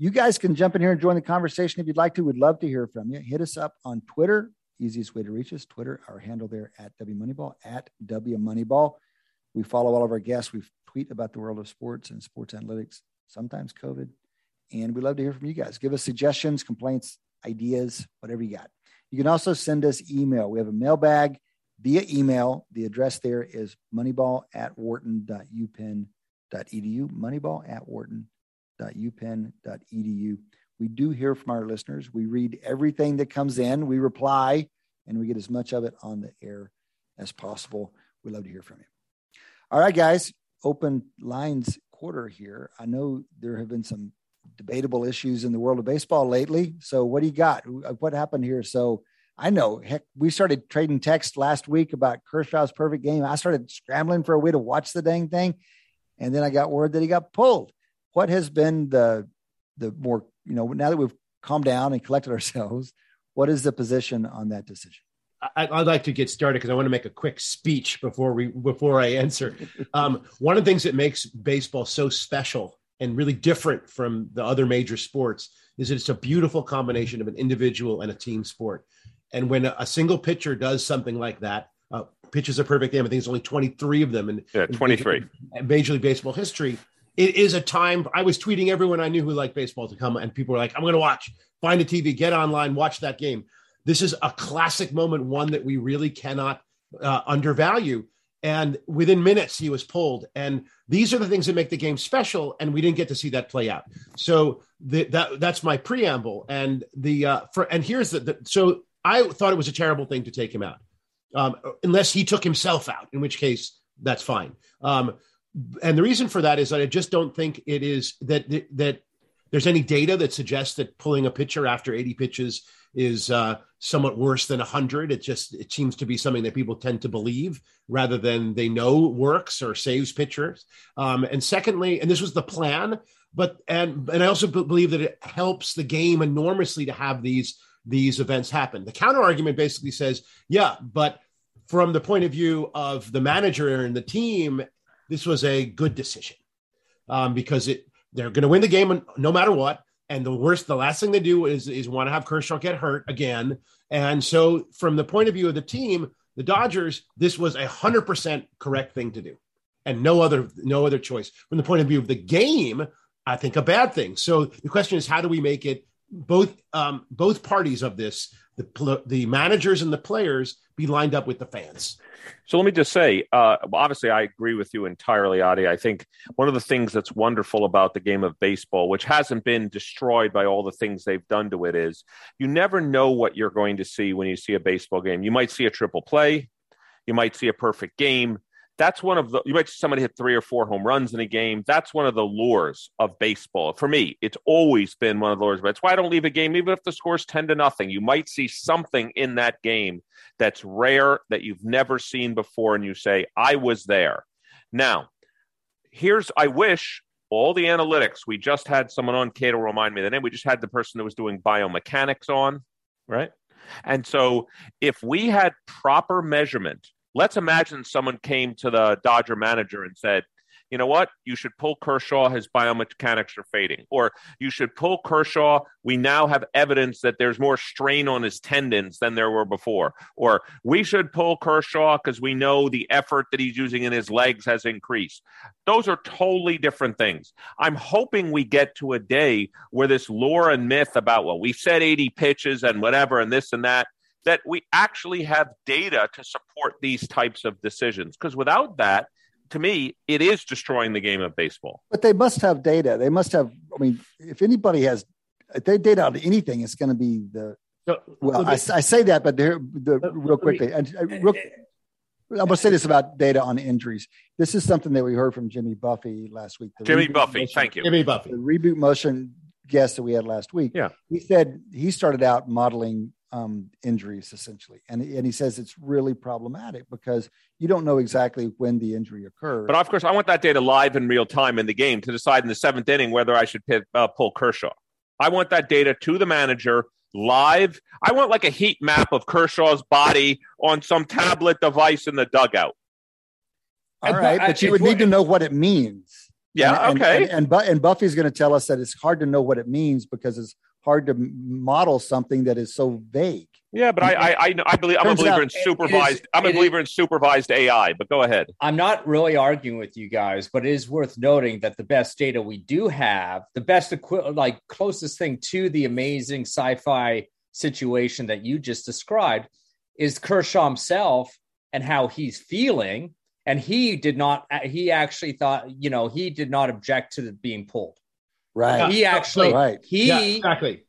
You guys can jump in here and join the conversation if you'd like to. We'd love to hear from you. Hit us up on Twitter. Easiest way to reach us, Twitter, our handle there at W Moneyball, at W Moneyball. We follow all of our guests. We tweet about the world of sports and sports analytics, sometimes COVID. And we love to hear from you guys. Give us suggestions, complaints, ideas, whatever you got. You can also send us email. We have a mailbag via email. The address there is moneyball at wharton.upenn.edu. Moneyball at wharton www.upenn.edu. We do hear from our listeners. We read everything that comes in, we reply, and we get as much of it on the air as possible. We love to hear from you. All right, guys, open lines quarter here. I know there have been some debatable issues in the world of baseball lately. So, what do you got? What happened here? So, I know, heck, we started trading text last week about Kershaw's perfect game. I started scrambling for a way to watch the dang thing. And then I got word that he got pulled what has been the the more you know now that we've calmed down and collected ourselves what is the position on that decision I'd like to get started because I want to make a quick speech before we before I answer. Um, one of the things that makes baseball so special and really different from the other major sports is that it's a beautiful combination of an individual and a team sport. And when a, single pitcher does something like that, uh, pitches a perfect game. I think there's only 23 of them in, yeah, 23 in Major League Baseball history it is a time. I was tweeting everyone I knew who liked baseball to come, and people were like, "I'm going to watch. Find a TV, get online, watch that game." This is a classic moment, one that we really cannot uh, undervalue. And within minutes, he was pulled. And these are the things that make the game special. And we didn't get to see that play out. So the, that that's my preamble. And the uh, for and here's the, the so I thought it was a terrible thing to take him out, um, unless he took himself out, in which case that's fine. Um, and the reason for that is that I just don't think it is that that there's any data that suggests that pulling a pitcher after 80 pitches is uh, somewhat worse than 100 it just it seems to be something that people tend to believe rather than they know works or saves pitchers. Um, and secondly and this was the plan but and and i also believe that it helps the game enormously to have these these events happen. The counter argument basically says yeah but from the point of view of the manager and the team this was a good decision um, because it they're going to win the game no matter what. And the worst, the last thing they do is is want to have Kershaw get hurt again. And so, from the point of view of the team, the Dodgers, this was a hundred percent correct thing to do, and no other no other choice. From the point of view of the game, I think a bad thing. So the question is, how do we make it both um, both parties of this, the the managers and the players, be lined up with the fans? So let me just say, uh, obviously, I agree with you entirely, Adi. I think one of the things that's wonderful about the game of baseball, which hasn't been destroyed by all the things they've done to it, is you never know what you're going to see when you see a baseball game. You might see a triple play, you might see a perfect game, that's one of the you might see somebody hit three or four home runs in a game. That's one of the lures of baseball. For me, it's always been one of the lures. But it's why I don't leave a game, even if the score's ten to nothing. You might see something in that game that's rare that you've never seen before, and you say, I was there. Now, here's I wish all the analytics. We just had someone on, Cato remind me the name. We just had the person that was doing biomechanics on, right? And so if we had proper measurement Let's imagine someone came to the Dodger manager and said, you know what? You should pull Kershaw. His biomechanics are fading. Or you should pull Kershaw. We now have evidence that there's more strain on his tendons than there were before. Or we should pull Kershaw because we know the effort that he's using in his legs has increased. Those are totally different things. I'm hoping we get to a day where this lore and myth about, well, we said 80 pitches and whatever and this and that, that we actually have data to support these types of decisions. Because without that, to me, it is destroying the game of baseball. But they must have data. They must have. I mean, if anybody has, if they data on anything, it's going to be the. well, I, I, say that, but the, real quickly, and uh, real, I'm going to say this about data on injuries. This is something that we heard from Jimmy Buffi last week. Jimmy Buffi, motion, thank you. Jimmy Buffi, the reboot motion guest that we had last week. Yeah, he said he started out modeling um, injuries essentially. And, and he says it's really problematic because you don't know exactly when the injury occurred. But of course, I want that data live in real time in the game to decide in the seventh inning whether I should pit, uh, pull Kershaw. I want that data to the manager live. I want like a heat map of Kershaw's body on some tablet device in the dugout. All right, but, but you would need to know what it means. Yeah, and, okay. And, and, and, and Buffi's going to tell us that it's hard to know what it means because it's hard to model something that is so vague. Yeah, but I I I, I believe I'm a believer out, in supervised. Is, I'm a believer is, in supervised AI. But go ahead. I'm not really arguing with you guys, but it is worth noting that the best data we do have, the best equi- like closest thing to the amazing sci-fi situation that you just described, is Kershaw himself and how he's feeling. And he did not. He actually thought, you know, he did not object to being pulled. Right. He actually, right. he yeah, exactly.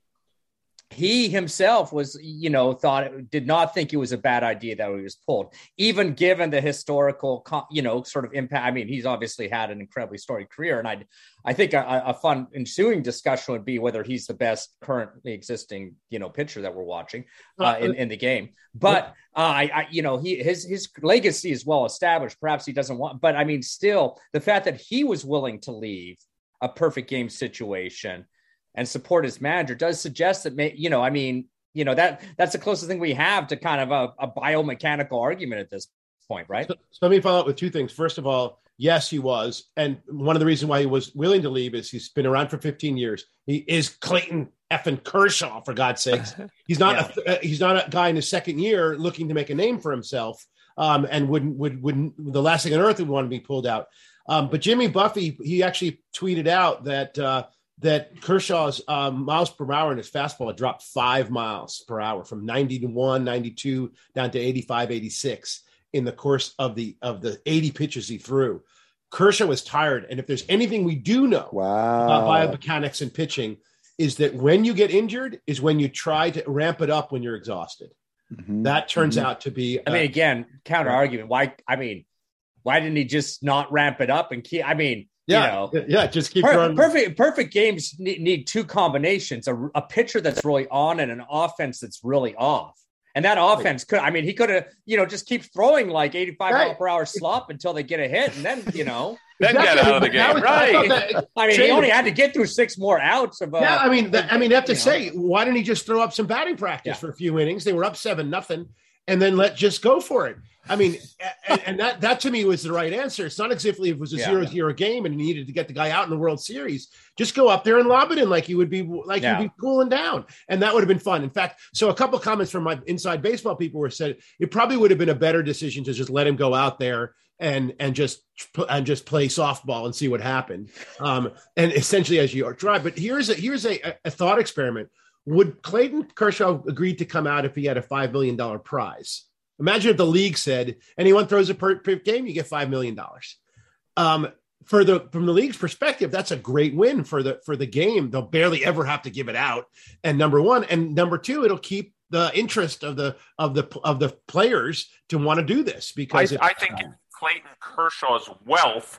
He himself was, you know, thought it, did not think it was a bad idea that he was pulled, even given the historical, you know, sort of impact. I mean, he's obviously had an incredibly storied career, and I, I think a, a fun ensuing discussion would be whether he's the best currently existing, you know, pitcher that we're watching uh, in, in the game. But uh, I, I, you know, he his his legacy is well established. Perhaps he doesn't want, but I mean, still, the fact that he was willing to leave a perfect game situation. And support his manager does suggest that may, you know i mean you know that that's the closest thing we have to kind of a, a biomechanical argument at this point right? So, so, let me follow up with two things. First of all yes he was. And one of the reasons why he was willing to leave is he's been around for 15 years. He is clayton effing kershaw for god's sakes. He's not yeah. a, he's not a guy in his second year looking to make a name for himself um, and wouldn't would wouldn't the last thing on earth would want to be pulled out um, but Jimmy Buffi, he actually tweeted out that uh, that Kershaw's um, miles per hour in his fastball had dropped five miles per hour from 90 to 1, 92 down to 85, 86 in the course of the of the 80 pitches he threw. Kershaw was tired, and if there's anything we do know wow. about biomechanics and pitching, is that when you get injured is when you try to ramp it up when you're exhausted. Mm-hmm. That turns mm-hmm. out to be. I mean, again, counter argument. Why? I mean, why didn't he just not ramp it up and keep? I mean, yeah, you know, yeah, just keep per- perfect. Perfect games need, need two combinations: a, a pitcher that's really on and an offense that's really off. And that offense could, I mean, he could have, you know, just keep throwing like 85 right. mile per hour slop until they get a hit. And then, you know, then get out of the game. Was, right. That, I mean, he only had to get through six more outs of, uh, yeah. I mean, the, I mean, I have to say, know. why didn't he just throw up some batting practice yeah. for a few innings? They were up seven, nothing and then let just go for it. I mean, and, and, that that to me was the right answer. It's not as if it was a yeah, zero zero game and you needed to get the guy out in the World Series. Just go up there and lob it in like you would be like yeah. you'd be cooling down, and that would have been fun. In fact, so a couple comments from my inside baseball people were said it probably would have been a better decision to just let him go out there and and just and just play softball and see what happened. Um, and essentially as you are drive. But here's a here's a, a thought experiment. Would Clayton Kershaw agreed to come out if he had a five million dollar prize? Imagine if the league said anyone throws a per, per game, you get five million dollars. Um, for the from the league's perspective, that's a great win for the for the game. They'll barely ever have to give it out. And number one, and number two, it'll keep the interest of the of the of the players to want to do this because I, I think Clayton Kershaw's wealth,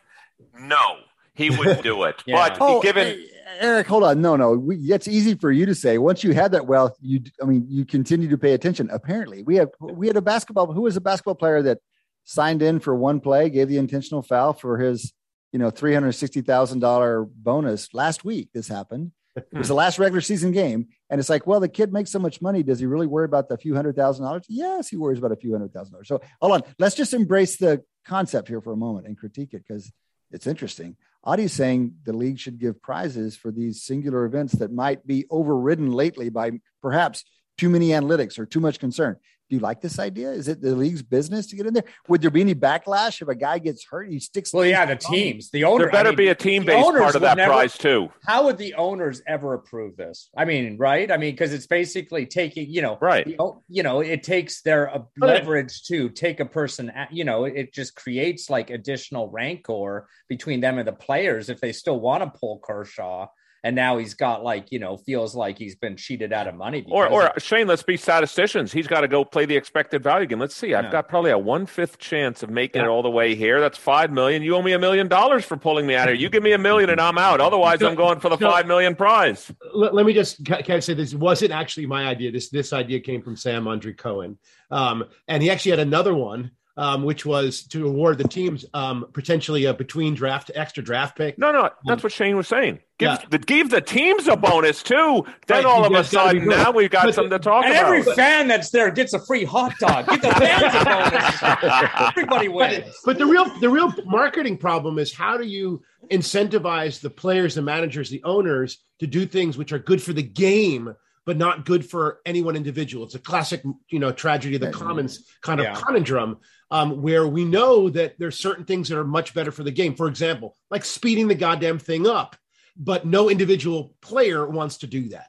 no, he would do it. yeah. But oh, given Eric, hold on, no, no, we, it's easy for you to say. Once you had that wealth, you, I mean, you continue to pay attention. Apparently, we have we had a basketball. Who was a basketball player that signed in for one play, gave the intentional foul for his, you know, three hundred sixty thousand dollar bonus last week. This happened. It was the last regular season game, and it's like, well, the kid makes so much money. Does he really worry about the few hundred thousand dollars? Yes, he worries about a few hundred thousand dollars. So hold on, let's just embrace the concept here for a moment and critique it because it's interesting. Adi's saying the league should give prizes for these singular events that might be overridden lately by perhaps too many analytics or too much concern. Do you like this idea? Is it the league's business to get in there? Would there be any backlash if a guy gets hurt? He sticks. Well, yeah, the teams, the owner. There better I mean, be a team-based part of that never, prize too. How would the owners ever approve this? I mean, right? I mean, because it's basically taking, you know, right. The, you know, it takes their uh, leverage to take a person. You know, it just creates like additional rancor between them and the players if they still want to pull Kershaw and now he's got like you know feels like he's been cheated out of money. Or, or of- Shane, let's be statisticians. He's got to go play the expected value game. Let's see. I've yeah. got probably a one fifth chance of making yeah. it all the way here. That's five million. You owe me a million dollars for pulling me out of here. You give me a million and I'm out. Otherwise, I'm going for the no, five million prize. Let, let me just can I say this wasn't actually my idea. This this idea came from Sam Andre Cohen, um, and he actually had another one um, which was to award the teams um, potentially a between draft extra draft pick. No, no, that's um, what Shane was saying. Give yeah. the give the teams a bonus too. Then right, all of a sudden, now we've got but, something to talk and about. And every fan that's there gets a free hot dog. Give the fans a bonus. Everybody wins. But, but the real the real marketing problem is how do you incentivize the players, the managers, the owners to do things which are good for the game but not good for any one individual. It's a classic, you know, tragedy of the commons kind of yeah. conundrum um, where we know that there's certain things that are much better for the game. For example, like speeding the goddamn thing up, but no individual player wants to do that.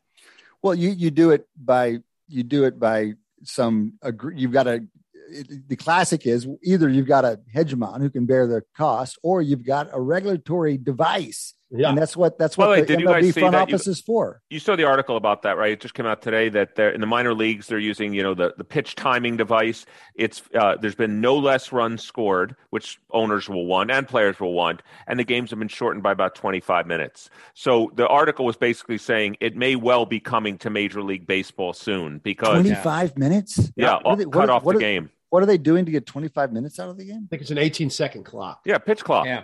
Well, you you do it by you do it by some you've got a the classic is either you've got a hegemon who can bear the cost or you've got a regulatory device yeah. And that's what that's what well, the MLB front office you, is for. You saw the article about that, right? It just came out today that they're in the minor leagues they're using, you know, the, the pitch timing device. It's uh, there's been no less runs scored, which owners will want and players will want, and the games have been shortened by about 25 minutes. So the article was basically saying it may well be coming to Major League Baseball soon because 25 yeah. minutes. Yeah, yeah they, cut off the game. What are they doing to get 25 minutes out of the game? I think it's an 18 second clock. Yeah, pitch clock. Yeah.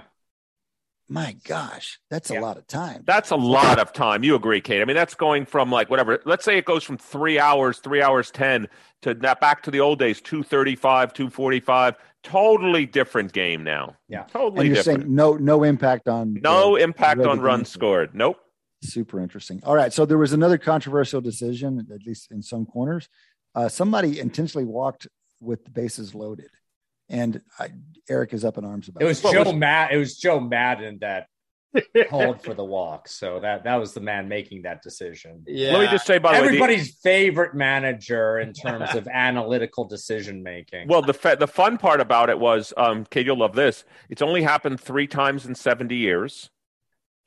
My gosh, that's yeah. a lot of time. That's a lot of time. You agree, Kate? I mean, that's going from like whatever. Let's say it goes from three hours, three hours ten to that back to the old days, two thirty five, two forty five. Totally different game now. Yeah, totally. And you're different. saying no, no impact on no impact on runs scored. Nope. Super interesting. All right, so there was another controversial decision, at least in some corners. Uh, somebody intentionally walked with the bases loaded and I, Eric is up in arms about it. Was it. Joe Matt? It was Joe Maddon that called for the walk. So that that was the man making that decision. Yeah. Let me just say, by everybody's the, favorite manager in terms of analytical decision making. Well, the fa- the fun part about it was, um, Kate, you'll love this. It's only happened three times in seventy years.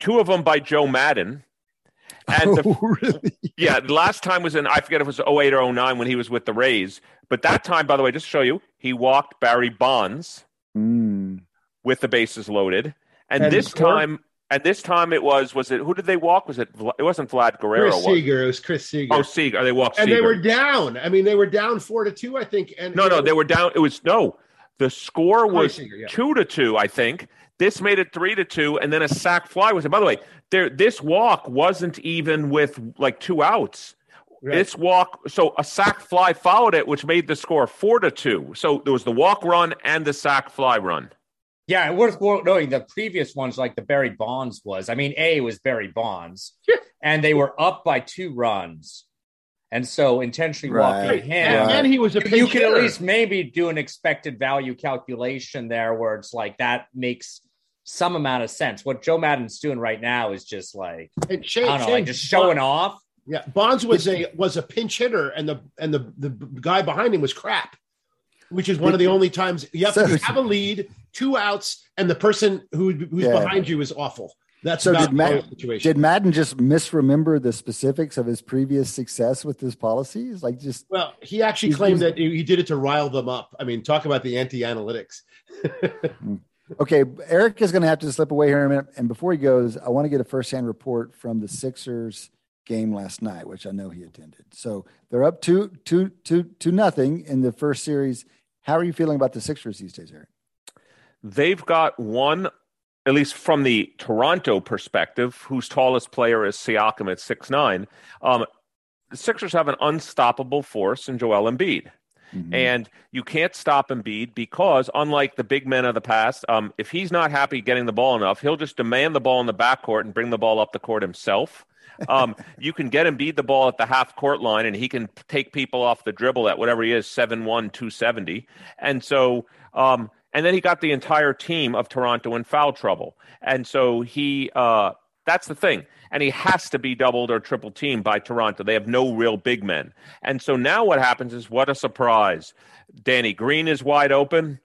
Two of them by Joe Maddon. And the, oh, really? yeah, the last time was in I forget if it was 08 or 09 when he was with the Rays. But that time, by the way, just to show you, he walked Barry Bonds mm. with the bases loaded, and, and this time, and this time it was was it who did they walk? Was it it wasn't Vlad Guerrero? Chris Seager. It was Chris Seager. Oh, Seager. They walked, and Seager. they were down. I mean, they were down four to two, I think. And no, no, they were down. It was no. The score was Seager, yeah. two to two, I think. This made it three to two, and then a sac fly was it. By the way, there this walk wasn't even with like two outs. Right. This walk, so a sac fly followed it, which made the score four to two. So there was the walk run and the sac fly run. Yeah, worth knowing the previous ones, like the Barry Bonds was. I mean, A was Barry Bonds, and they were up by two runs, and so intentionally right. walking him. And, and, he was a you, you can at least maybe do an expected value calculation there, where it's like that makes some amount of sense. What Joe Maddon's doing right now is just like Shane, I don't know, Shane, like just showing off. Yeah, Bonds was a was a pinch hitter, and the and the the guy behind him was crap, which is one of the only times you have to have a lead, two outs, and the person who who's yeah. behind you is awful. That's so. Did, Maddon, did Maddon just misremember the specifics of his previous success with his policies? Like just well, he actually claimed that he did it to rile them up. I mean, talk about the anti analytics. Hmm. okay, Eric is going to have to slip away here in a minute, and before he goes, I want to get a first hand report from the Sixers game last night, which I know he attended. So they're up two, two, two, two nothing in the first series. How are you feeling about the Sixers these days, Eric? They've got one, at least from the Toronto perspective, whose tallest player is Siakam at six nine. Um, the Sixers have an unstoppable force in Joel Embiid. Mm-hmm. And you can't stop Embiid because, unlike the big men of the past, um, if he's not happy getting the ball enough, he'll just demand the ball in the backcourt and bring the ball up the court himself. Um, you can get Embiid the ball at the half court line, and he can take people off the dribble at whatever he is, 7 1, 270. And so, um, and then he got the entire team of Toronto in foul trouble. And so he, uh, that's the thing and he has to be doubled or triple teamed by Toronto. They have no real big men. And so now what happens is what a surprise. Danny Green is wide open,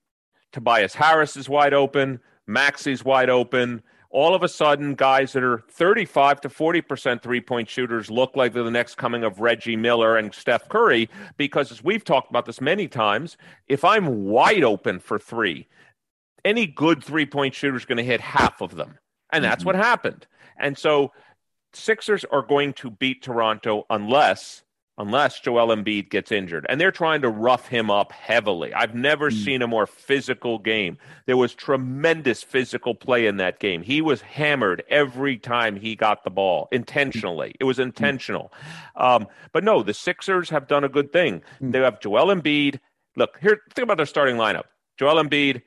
Tobias Harris is wide open, Maxey's wide open. All of a sudden, guys that are 35 to 40% three point shooters look like they're the next coming of Reggie Miller and Steph Curry because, as we've talked about this many times, if I'm wide open for three, any good three point shooter is going to hit half of them. And that's mm-hmm. what happened. And so Sixers are going to beat Toronto unless unless Joel Embiid gets injured. And they're trying to rough him up heavily. I've never mm. seen a more physical game. There was tremendous physical play in that game. He was hammered every time he got the ball intentionally. It was hmm. intentional. Um, but no, the Sixers have done a good thing. Mm. They have Joel Embiid. Look, here, think about their starting lineup Joel Embiid,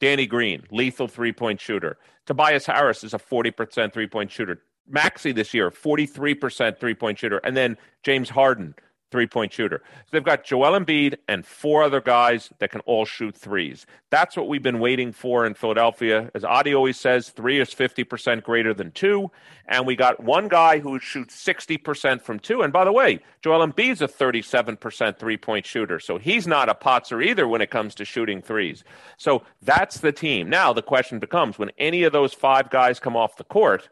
Danny Green, lethal three point shooter. Tobias Harris is a 40% three point shooter. Maxey this year, 43% three point shooter. And then James Harden, three point shooter. So they've got Joel Embiid and four other guys that can all shoot threes. That's what we've been waiting for in Philadelphia. As Adi always says, three is 50% greater than two. And we got one guy who shoots 60% from two. And by the way, Joel Embiid's a 37% three point shooter. So he's not a potzer either when it comes to shooting threes. So that's the team. Now the question becomes when any of those five guys come off the court,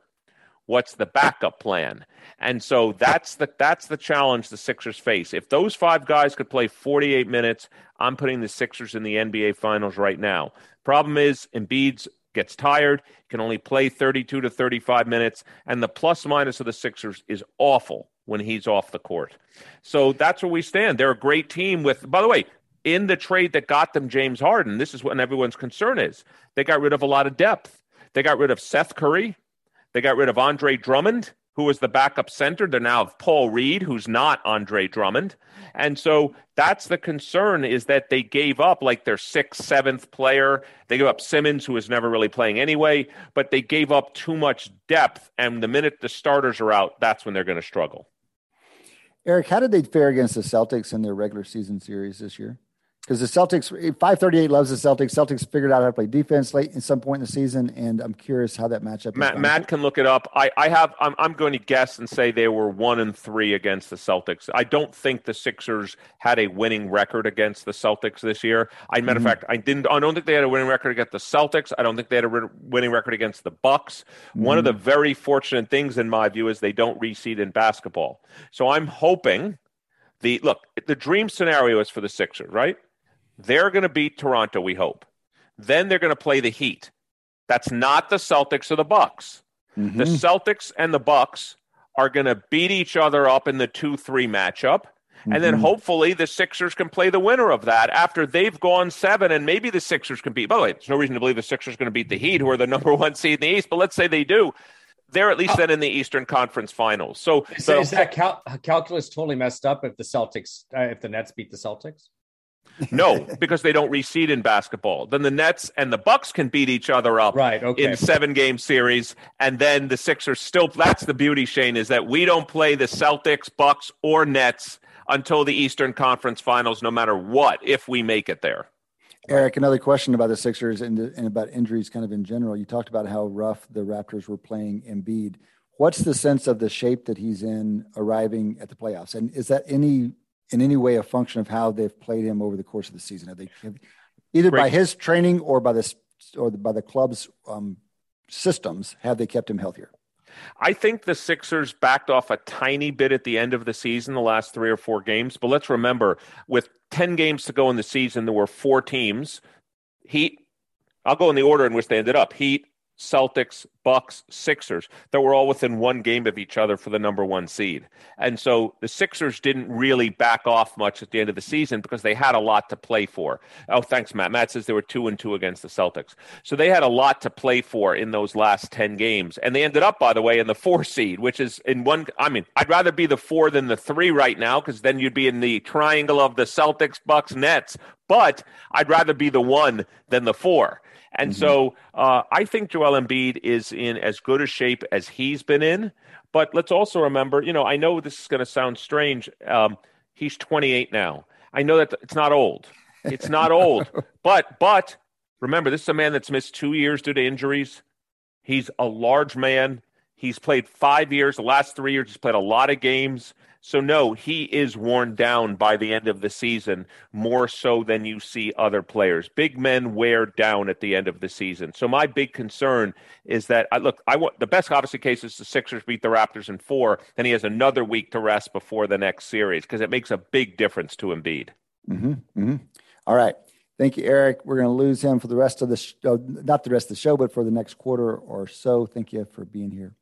What's the backup plan? And so that's the that's the challenge the Sixers face. If those five guys could play 48 minutes, I'm putting the Sixers in the NBA Finals right now. Problem is, Embiid gets tired, can only play 32 to 35 minutes, and the plus minus of the Sixers is awful when he's off the court. So that's where we stand. They're a great team with. By the way, in the trade that got them James Harden, this is what everyone's concern is. They got rid of a lot of depth. They got rid of Seth Curry, they got rid of Andre Drummond, who was the backup center. They're now have Paul Reed, who's not Andre Drummond. And so that's the concern is that they gave up like their sixth, seventh player. They gave up Simmons, who was never really playing anyway, but they gave up too much depth. And the minute the starters are out, that's when they're going to struggle. Eric, how did they fare against the Celtics in their regular season series this year? Because the Celtics 538 loves the Celtics. Celtics figured out how to play defense late in some point in the season, and I'm curious how that matchup. Matt, Matt can look it up. I, I have. I'm, I'm going to guess and say they were one and three against the Celtics. I don't think the Sixers had a winning record against the Celtics this year. I matter mm-hmm. of fact, I didn't. I don't think they had a winning record against the Celtics. I don't think they had a winning record against the Bucks. Mm-hmm. One of the very fortunate things, in my view, is they don't reseed in basketball. So I'm hoping the look. The dream scenario is for the Sixers, right? They're going to beat Toronto, we hope. Then they're going to play the Heat. That's not the Celtics or the Bucks. Mm-hmm. The Celtics and the Bucks are going to beat each other up in the 2-3 matchup. Mm-hmm. And then mm-hmm. hopefully the Sixers can play the winner of that after they've gone seven, and maybe the Sixers can beat. By the way, there's no reason to believe the Sixers are going to beat the Heat, who are the number one seed in the East. But let's say they do, they're at least oh. then in the Eastern Conference Finals. So is, so, is that cal- calculus totally messed up if the Celtics, uh, if the Nets beat the Celtics? No, because they don't reseed in basketball. Then the Nets and the Bucks can beat each other up right, okay. in seven game series, and then the Sixers still. That's the beauty, Shane, is that we don't play the Celtics, Bucks, or Nets until the Eastern Conference Finals, no matter what, if we make it there. Eric, another question about the Sixers and, and about injuries, kind of in general. You talked about how rough the Raptors were playing Embiid. What's the sense of the shape that he's in arriving at the playoffs? And is that any in any way a function of how they've played him over the course of the season? Have they have, either Great. by his training or by this or by the club's um, systems have they kept him healthier? I think the Sixers backed off a tiny bit at the end of the season, the last three or four games. But let's remember, with 10 games to go in the season, there were four teams. Heat, I'll go in the order in which they ended up Heat, Celtics, Bucks, Sixers that were all within one game of each other for the number one seed. And so the Sixers didn't really back off much at the end of the season because they had a lot to play for. Oh, thanks, Matt. Matt says they were two and two against the Celtics. So they had a lot to play for in those last 10 games. And they ended up, by the way, in the four seed, which is in one. I mean, I'd rather be the four than the three right now because then you'd be in the triangle of the Celtics, Bucks, Nets. But I'd rather be the one than the four. And mm-hmm. so uh, I think Joel Embiid is in as good a shape as he's been in. But let's also remember, you know, I know this is going to sound strange. Um, he's 28 now. I know that it's not old. It's not old. But but remember, this is a man that's missed two years due to injuries. He's a large man. He's played five years. The last three years, he's played a lot of games. So, no, he is worn down by the end of the season more so than you see other players. Big men wear down at the end of the season. So, my big concern is that I look, I want the best obviously case is the Sixers beat the Raptors in four, then he has another week to rest before the next series because it makes a big difference to Embiid. Mm-hmm, mm-hmm. All right. Thank you, Eric. We're going to lose him for the rest of the show, not the rest of the show, but for the next quarter or so. Thank you for being here.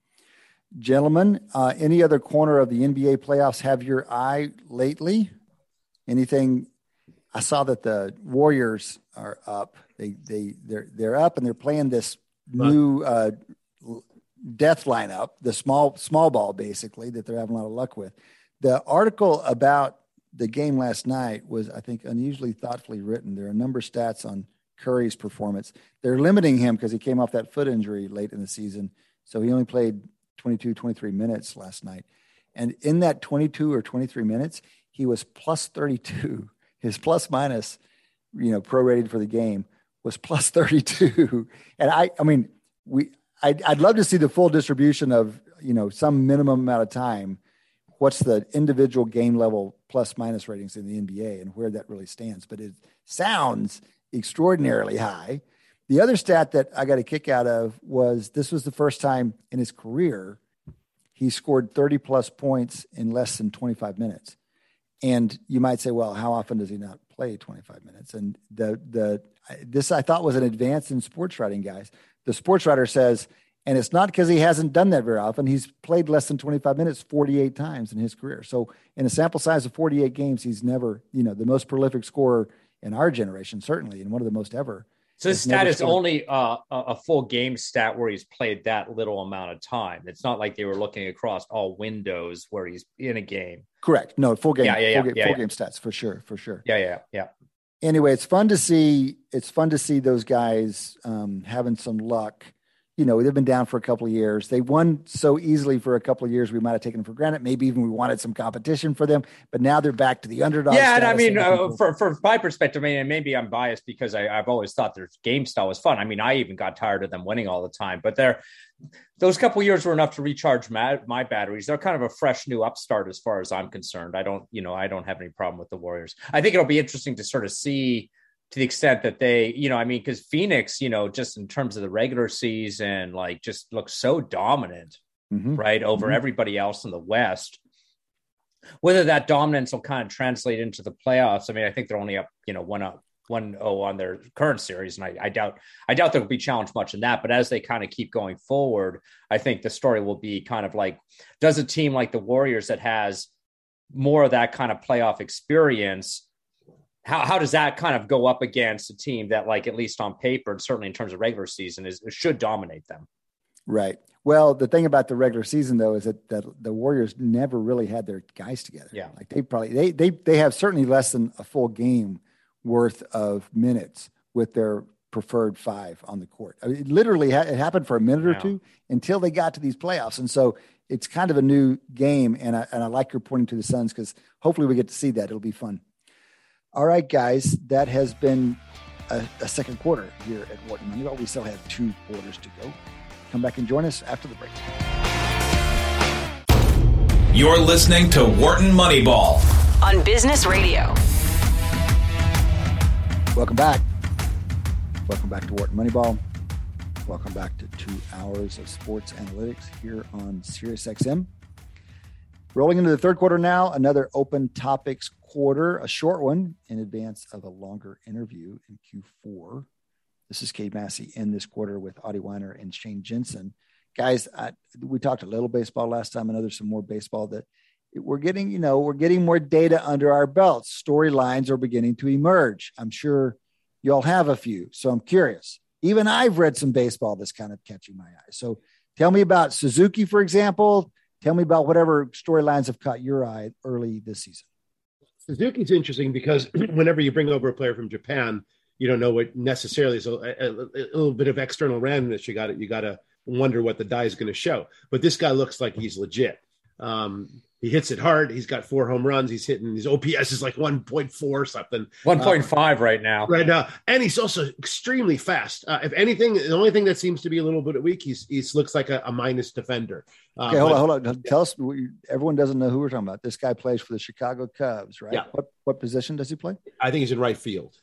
Gentlemen, uh, any other corner of the NBA playoffs have your eye lately? Anything? I saw that the Warriors are up. They they they're they're up and they're playing this new uh, death lineup, the small small ball basically that they're having a lot of luck with. The article about the game last night was, I think, unusually thoughtfully written. There are a number of stats on Curry's performance. They're limiting him because he came off that foot injury late in the season, so he only played 22, 23 minutes last night. And in that 22 or 23 minutes, he was plus 32. His plus minus, you know, prorated for the game was plus 32. And I, I mean, we, I'd, I'd love to see the full distribution of, you know, some minimum amount of time. What's the individual game level plus minus ratings in the NBA and where that really stands? But it sounds extraordinarily high. The other stat that I got a kick out of was this was the first time in his career he scored 30 plus points in less than 25 minutes. And you might say, well, how often does he not play 25 minutes? And the the this I thought was an advance in sports writing, guys. The sports writer says, and it's not because he hasn't done that very often. He's played less than 25 minutes 48 times in his career. So in a sample size of 48 games, he's never, you know, the most prolific scorer in our generation, certainly, and one of the most ever. So his stat is only uh, a full game stat where he's played that little amount of time. It's not like they were looking across all windows where he's in a game. Correct. No, full game. Yeah, yeah, yeah, full, game, yeah, full yeah. game stats for sure, for sure. Yeah, yeah, yeah. Anyway, it's fun to see. It's fun to see those guys um, having some luck you know, they've been down for a couple of years. They won so easily for a couple of years, we might have taken them for granted. Maybe even we wanted some competition for them, but now they're back to the underdog. Yeah, and I mean, uh, for for my perspective, I mean, and maybe I'm biased because I, I've always thought their game style was fun. I mean, I even got tired of them winning all the time, but they're those couple years were enough to recharge my, my batteries. They're kind of a fresh new upstart as far as I'm concerned. I don't, you know, I don't have any problem with the Warriors. I think it'll be interesting to sort of see to the extent that they, you know, I mean, because Phoenix, you know, just in terms of the regular season, like just looks so dominant, mm-hmm. right, over mm-hmm. everybody else in the West. Whether that dominance will kind of translate into the playoffs, I mean, I think they're only up, you know, one up, one oh on their current series, and I, I doubt, I doubt they'll be challenged much in that. But as they kind of keep going forward, I think the story will be kind of like, does a team like the Warriors that has more of that kind of playoff experience how, how does that kind of go up against a team that like at least on paper and certainly in terms of regular season is should dominate them? Right. Well the thing about the regular season though is that, that the warriors never really had their guys together. Yeah. Like they probably they they, they have certainly less than a full game worth of minutes with their preferred five on the court. I mean, it literally ha- it happened for a minute or yeah. two until they got to these playoffs. And so it's kind of a new game. And I, and I like your pointing to the suns because hopefully we get to see that. It'll be fun all right, guys, that has been a, a second quarter here at Wharton Moneyball. We still have two quarters to go. Come back and join us after the break. You're listening to Wharton Moneyball on Business Radio. Welcome back. Welcome back to Wharton Moneyball. Welcome back to two hours of sports analytics here on SiriusXM. Rolling into the third quarter now, another open topics quarter, a short one in advance of a longer interview in Q4. This is Cade Massey in this quarter with Adi Wyner and Shane Jensen. guys, I, we talked a little baseball last time. I know there's some more baseball that we're getting, you know, we're getting more data under our belts. Storylines are beginning to emerge. I'm sure y'all have a few. So I'm curious. Even I've read some baseball that's kind of catching my eye. So tell me about Suzuki, for example. Tell me about whatever storylines have caught your eye early this season. Suzuki's interesting because whenever you bring over a player from Japan, you don't know what necessarily is a, a, a little bit of external randomness. You got you got to wonder what the die is going to show. But this guy looks like he's legit. Um, he hits it hard. He's got four home runs. He's hitting his OPS is like 1.4 something. 1.5 uh, right now. Right now. And he's also extremely fast. Uh, if anything, the only thing that seems to be a little bit weak, he's he looks like a, a minus defender. Uh, okay, hold but, on, hold on. Tell us. Everyone doesn't know who we're talking about. This guy plays for the Chicago Cubs, right? Yeah. What what position does he play? I think he's in right field.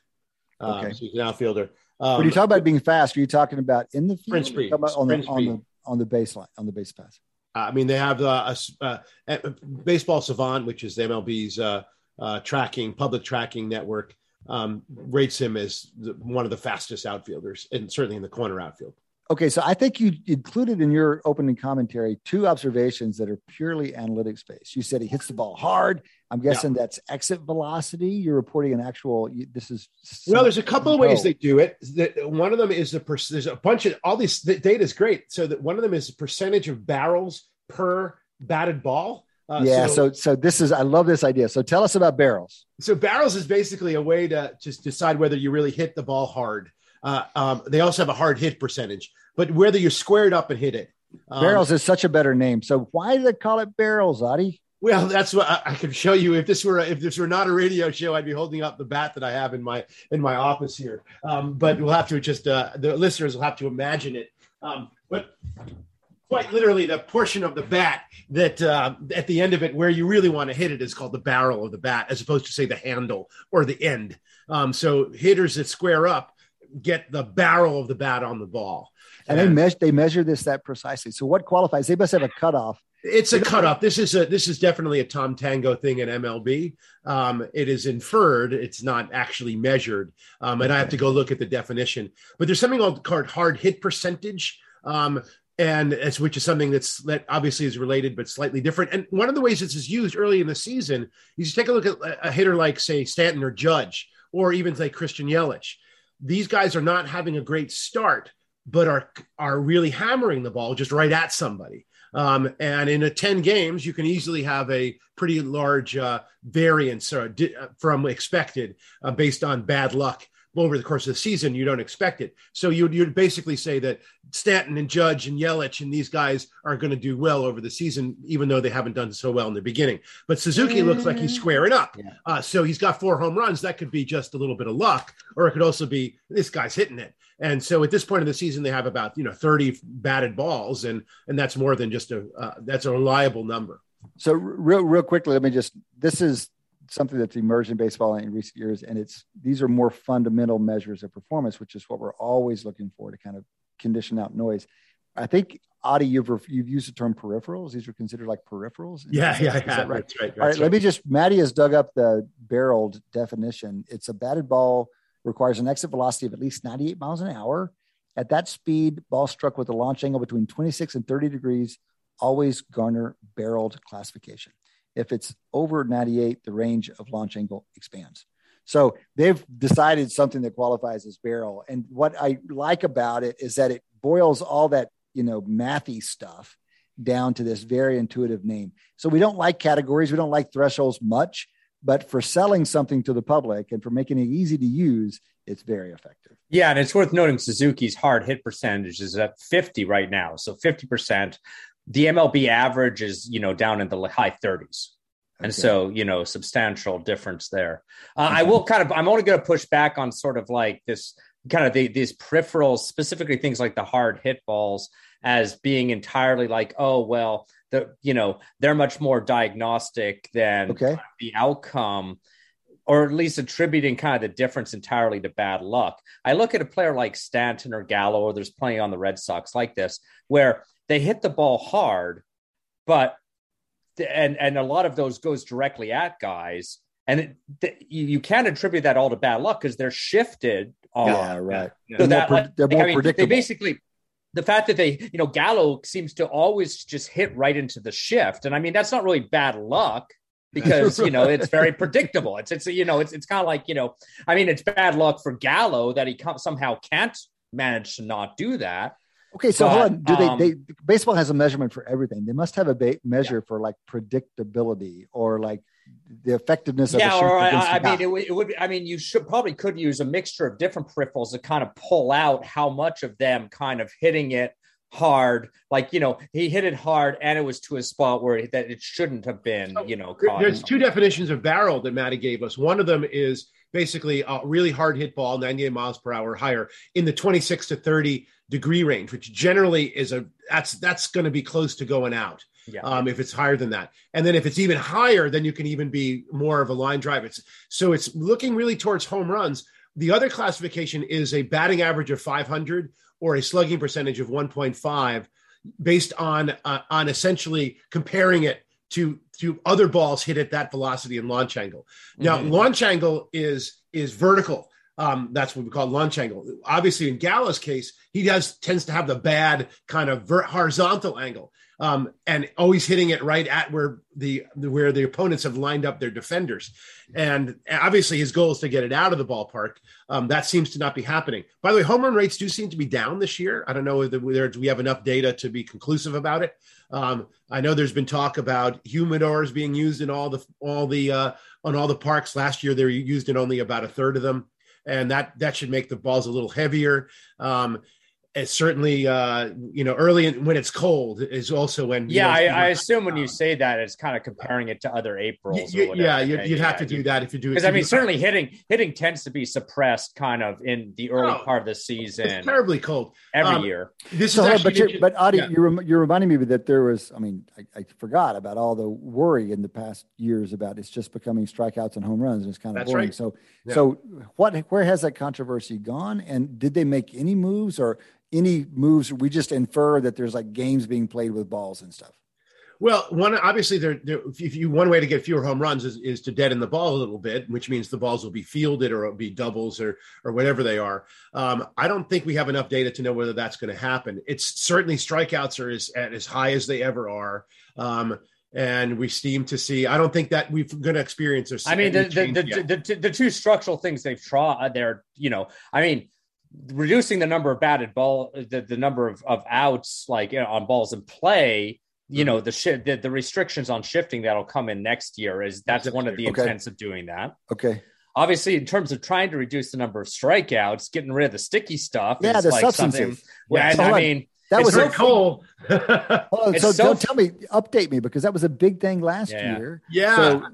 Um, okay, so he's an outfielder. Um, when you talk about being fast, are you talking about in the field? Sprint speed. on the on the on the baseline on the base pass. I mean, they have uh, a, uh, Baseball Savant, which is MLB's uh, uh, tracking public tracking network, um, rates him as the, one of the fastest outfielders, and certainly in the corner outfield. Okay, so I think you included in your opening commentary two observations that are purely analytics based. You said he hits the ball hard. I'm guessing yeah. that's exit velocity. You're reporting an actual. This is well. There's a couple of ways they do it. One of them is the per, there's a bunch of all these the data is great. So that one of them is the percentage of barrels per batted ball. Uh, yeah, so, so, so this is I love this idea. So tell us about barrels. So barrels is basically a way to just decide whether you really hit the ball hard. Uh, um, they also have a hard hit percentage, but whether you're squared up and hit it. Um, barrels is such a better name. So why do they call it barrels, Adi? Well, that's what I, I can show you. If this were if this were not a radio show, I'd be holding up the bat that I have in my in my office here. Um, but we'll have to just uh, the listeners will have to imagine it. Um, but quite literally, the portion of the bat that uh, at the end of it where you really want to hit it is called the barrel of the bat, as opposed to say the handle or the end. Um, so hitters that square up get the barrel of the bat on the ball. And, and they measure they measure this that precisely. So what qualifies? They must have a cutoff. It's a cutoff. This is a this is definitely a Tom Tango thing in MLB. Um, it is inferred. It's not actually measured. Um, and I have to go look at the definition. But there's something called hard hit percentage. Um, and it's which is something that's that obviously is related but slightly different. And one of the ways this is used early in the season is you take a look at a hitter like say Stanton or Judge, or even say Christian Yelich these guys are not having a great start, but are are really hammering the ball just right at somebody. Um, and in a 10 games, you can easily have a pretty large uh, variance uh, di- from expected uh, based on bad luck over the course of the season, you don't expect it. So you'd, you'd basically say that Stanton and Judge and Yelich and these guys are going to do well over the season, even though they haven't done so well in the beginning. But Suzuki mm. looks like he's squaring up. Yeah. Uh, so he's got four home runs. That could be just a little bit of luck, or it could also be this guy's hitting it. And so at this point of the season, they have about you know 30 batted balls, and and that's more than just a uh, that's a reliable number. So real real quickly, let me just this is something that's emerged in baseball in recent years, and it's these are more fundamental measures of performance, which is what we're always looking for to kind of condition out noise. I think Adi, you've you've used the term peripherals. These are considered like peripherals. Yeah, yeah, yeah. Right? That's right. All right, right. Let me just. Maddie has dug up the barreled definition. It's a batted ball requires an exit velocity of at least 98 miles an hour. At that speed, ball struck with a launch angle between 26 and 30 degrees always garner barreled classification. If it's over 98, the range of launch angle expands. So they've decided something that qualifies as barrel. And what I like about it is that it boils all that, you know, mathy stuff down to this very intuitive name. So we don't like categories, we don't like thresholds much, but for selling something to the public and for making it easy to use, it's very effective. Yeah, and it's worth noting Suzuki's hard hit percentage is at 50 right now. So 50%, the MLB average is you know down in the high 30s. And okay. so, you know, substantial difference there. Uh, I will kind of, I'm only going to push back on sort of like this kind of the, these peripherals, specifically things like the hard hit balls, as being entirely like, oh, well, the, you know, they're much more diagnostic than okay. the outcome, or at least attributing kind of the difference entirely to bad luck. I look at a player like Stanton or Gallo, or there's plenty on the Red Sox like this, where they hit the ball hard, but and and a lot of those goes directly at guys, and it, th- you, can't attribute that all to bad luck because they're shifted. On, yeah, right. So they're that, more, they're more I mean, predictable. They basically, the fact that they, you know, Gallo seems to always just hit right into the shift. And I mean, that's not really bad luck because, you know, it's very predictable. It's, it's, you know, it's, it's kind of like, you know, I mean, it's bad luck for Gallo that he somehow can't manage to not do that. Okay, so but, hold on. Do um, they, they baseball has a measurement for everything? They must have a ba- measure yeah. for like predictability or like the effectiveness of yeah, or I, I mean, it would, it would. Be, I mean, you should probably could use a mixture of different peripherals to kind of pull out how much of them kind of hitting it hard. Like you know, he hit it hard, and it was to a spot where that it shouldn't have been. You know, there's two definitions of barrel that Matty gave us. One of them is basically a really hard hit ball, 98 miles per hour higher in the 26 to 30 degree range, which generally is a that's that's going to be close to going out yeah. um, if it's higher than that. And then if it's even higher, then you can even be more of a line drive. It's so it's looking really towards home runs. The other classification is a batting average of 500 or a slugging percentage of 1.5, based on uh, on essentially comparing it to to other balls hit at that velocity and launch angle. Now, mm-hmm. launch angle is is vertical. Um, that's what we call launch angle. Obviously, in Gallo's case, he does tends to have the bad kind of horizontal angle um, and always hitting it right at where the where the opponents have lined up their defenders. And obviously, his goal is to get it out of the ballpark. Um, that seems to not be happening. By the way, home run rates do seem to be down this year. I don't know whether we have enough data to be conclusive about it. Um, I know there's been talk about humidors being used in all the all the uh, on all the parks. Last year, they were used in only about a third of them and that that should make the balls a little heavier. Um, it's certainly uh, you know early in, when it's cold is also when yeah know, I, I, assume when you say that it's kind of comparing it to other Aprils yeah you'd, you'd have to do that if you do because I mean certainly hitting hitting tends to be suppressed kind of in the early oh, part of the season. it's terribly cold. Every um, year. this so, is but you're, but Adi yeah. you're, you're reminding me that there was I mean I, I, forgot about all the worry in the past years about it's just becoming strikeouts and home runs and it's kind of That's boring. right. so yeah. so what where has that controversy gone and did they make any moves or any moves? We just infer that there's like games being played with balls and stuff. Well, one obviously, there, if you one way to get fewer home runs is, is to deaden the ball a little bit, which means the balls will be fielded or it'll be doubles or or whatever they are. Um, I don't think we have enough data to know whether that's going to happen. It's certainly strikeouts are as at as high as they ever are. Um, and we seem to see. I don't think that we're going to experience. I mean, the the the, the, the, two structural things they've tried. They're you know, I mean, reducing the number of batted ball, the, the number of, of outs like you know, on balls in play, you know, mm-hmm. the shift, the, the, restrictions on shifting that'll come in next year is that's one of the okay. intents of doing that. Okay. Obviously, in terms of trying to reduce the number of strikeouts, getting rid of the sticky stuff. Yeah, the like substances. Yeah, I mean, that was a cool. oh, so, so, don't tell me, update me because that was a big thing last yeah. year. Yeah. So,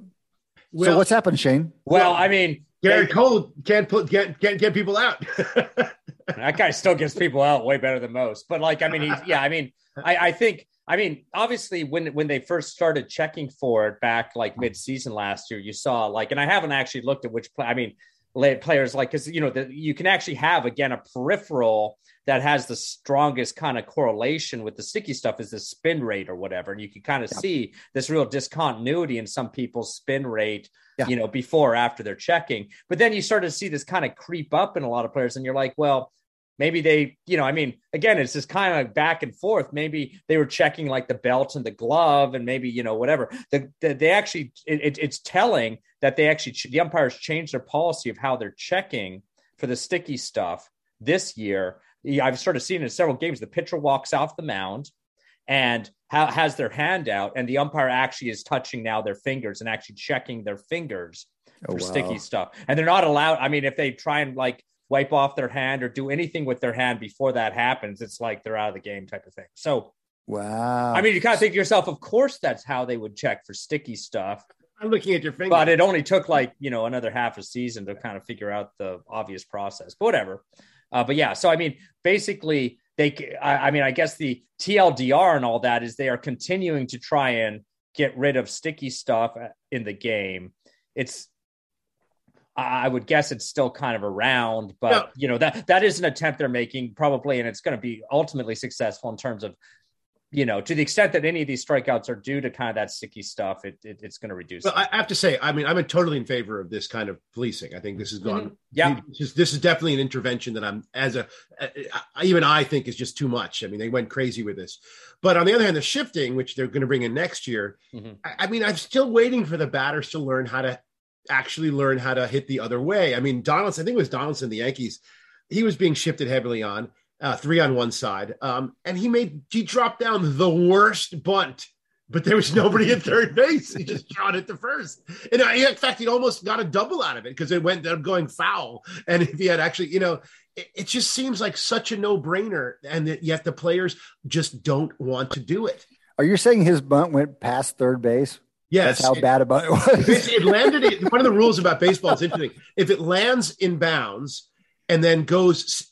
well, so what's happened, Shane? Well, I mean, Gerrit Cole can't put get get get people out. that guy still gets people out way better than most. But like, I mean, he's yeah. I mean, I, I think I mean, obviously, when when they first started checking for it back like mid season last year, you saw like, and I haven't actually looked at which play. I mean, players like because you know the, you can actually have again a peripheral that has the strongest kind of correlation with the sticky stuff is the spin rate or whatever and you can kind of yeah. see this real discontinuity in some people's spin rate yeah. you know before or after they're checking but then you start to see this kind of creep up in a lot of players and you're like well maybe they you know i mean again it's just kind of back and forth. Maybe they were checking like the belt and the glove and maybe you know whatever. The, the, they actually it, it's telling that they actually the umpires changed their policy of how they're checking for the sticky stuff this year. I've sort of seen in several games. The pitcher walks off the mound and ha- has their hand out and the umpire actually is touching now their fingers and actually checking their fingers oh, for wow. sticky stuff. And they're not allowed i mean if they try and like wipe off their hand or do anything with their hand before that happens, it's like they're out of the game type of thing. So, wow. I mean, you kind of think to yourself, of course, that's how they would check for sticky stuff. I'm looking at your finger. But it only took like, you know, another half a season to kind of figure out the obvious process, but whatever. Uh, but yeah, so I mean, basically, they, I, I mean, I guess the TLDR and all that is they are continuing to try and get rid of sticky stuff in the game. It's I would guess it's still kind of around, but yeah. you know that that is an attempt they're making probably, and it's going to be ultimately successful in terms of you know, to the extent that any of these strikeouts are due to kind of that sticky stuff, it, it it's going to reduce. But I have to say, I mean, I'm totally in favor of this kind of policing. I think this has gone. Mhm. Yeah. this is, this is definitely an intervention that I'm as a I- even I think is just too much. I mean, they went crazy with this. But on the other hand, the shifting, which they're going to bring in next year, Mhm. I, I mean, I'm still waiting for the batters to learn how to actually learn how to hit the other way. I mean, Donaldson, I think it was Donaldson, the Yankees, he was being shifted heavily on uh, three on one side, um, and he made he dropped down the worst bunt. But there was nobody at third base. He just shot it to first. And uh, in fact, he almost got a double out of it because it went up going foul. And if he had actually, you know, it, it just seems like such a no brainer. And that yet the players just don't want to do it. Are you saying his bunt went past third base? Yes. That's how bad a bunt it was. it, landed. it. One of the rules about baseball is interesting. If it lands in bounds and then goes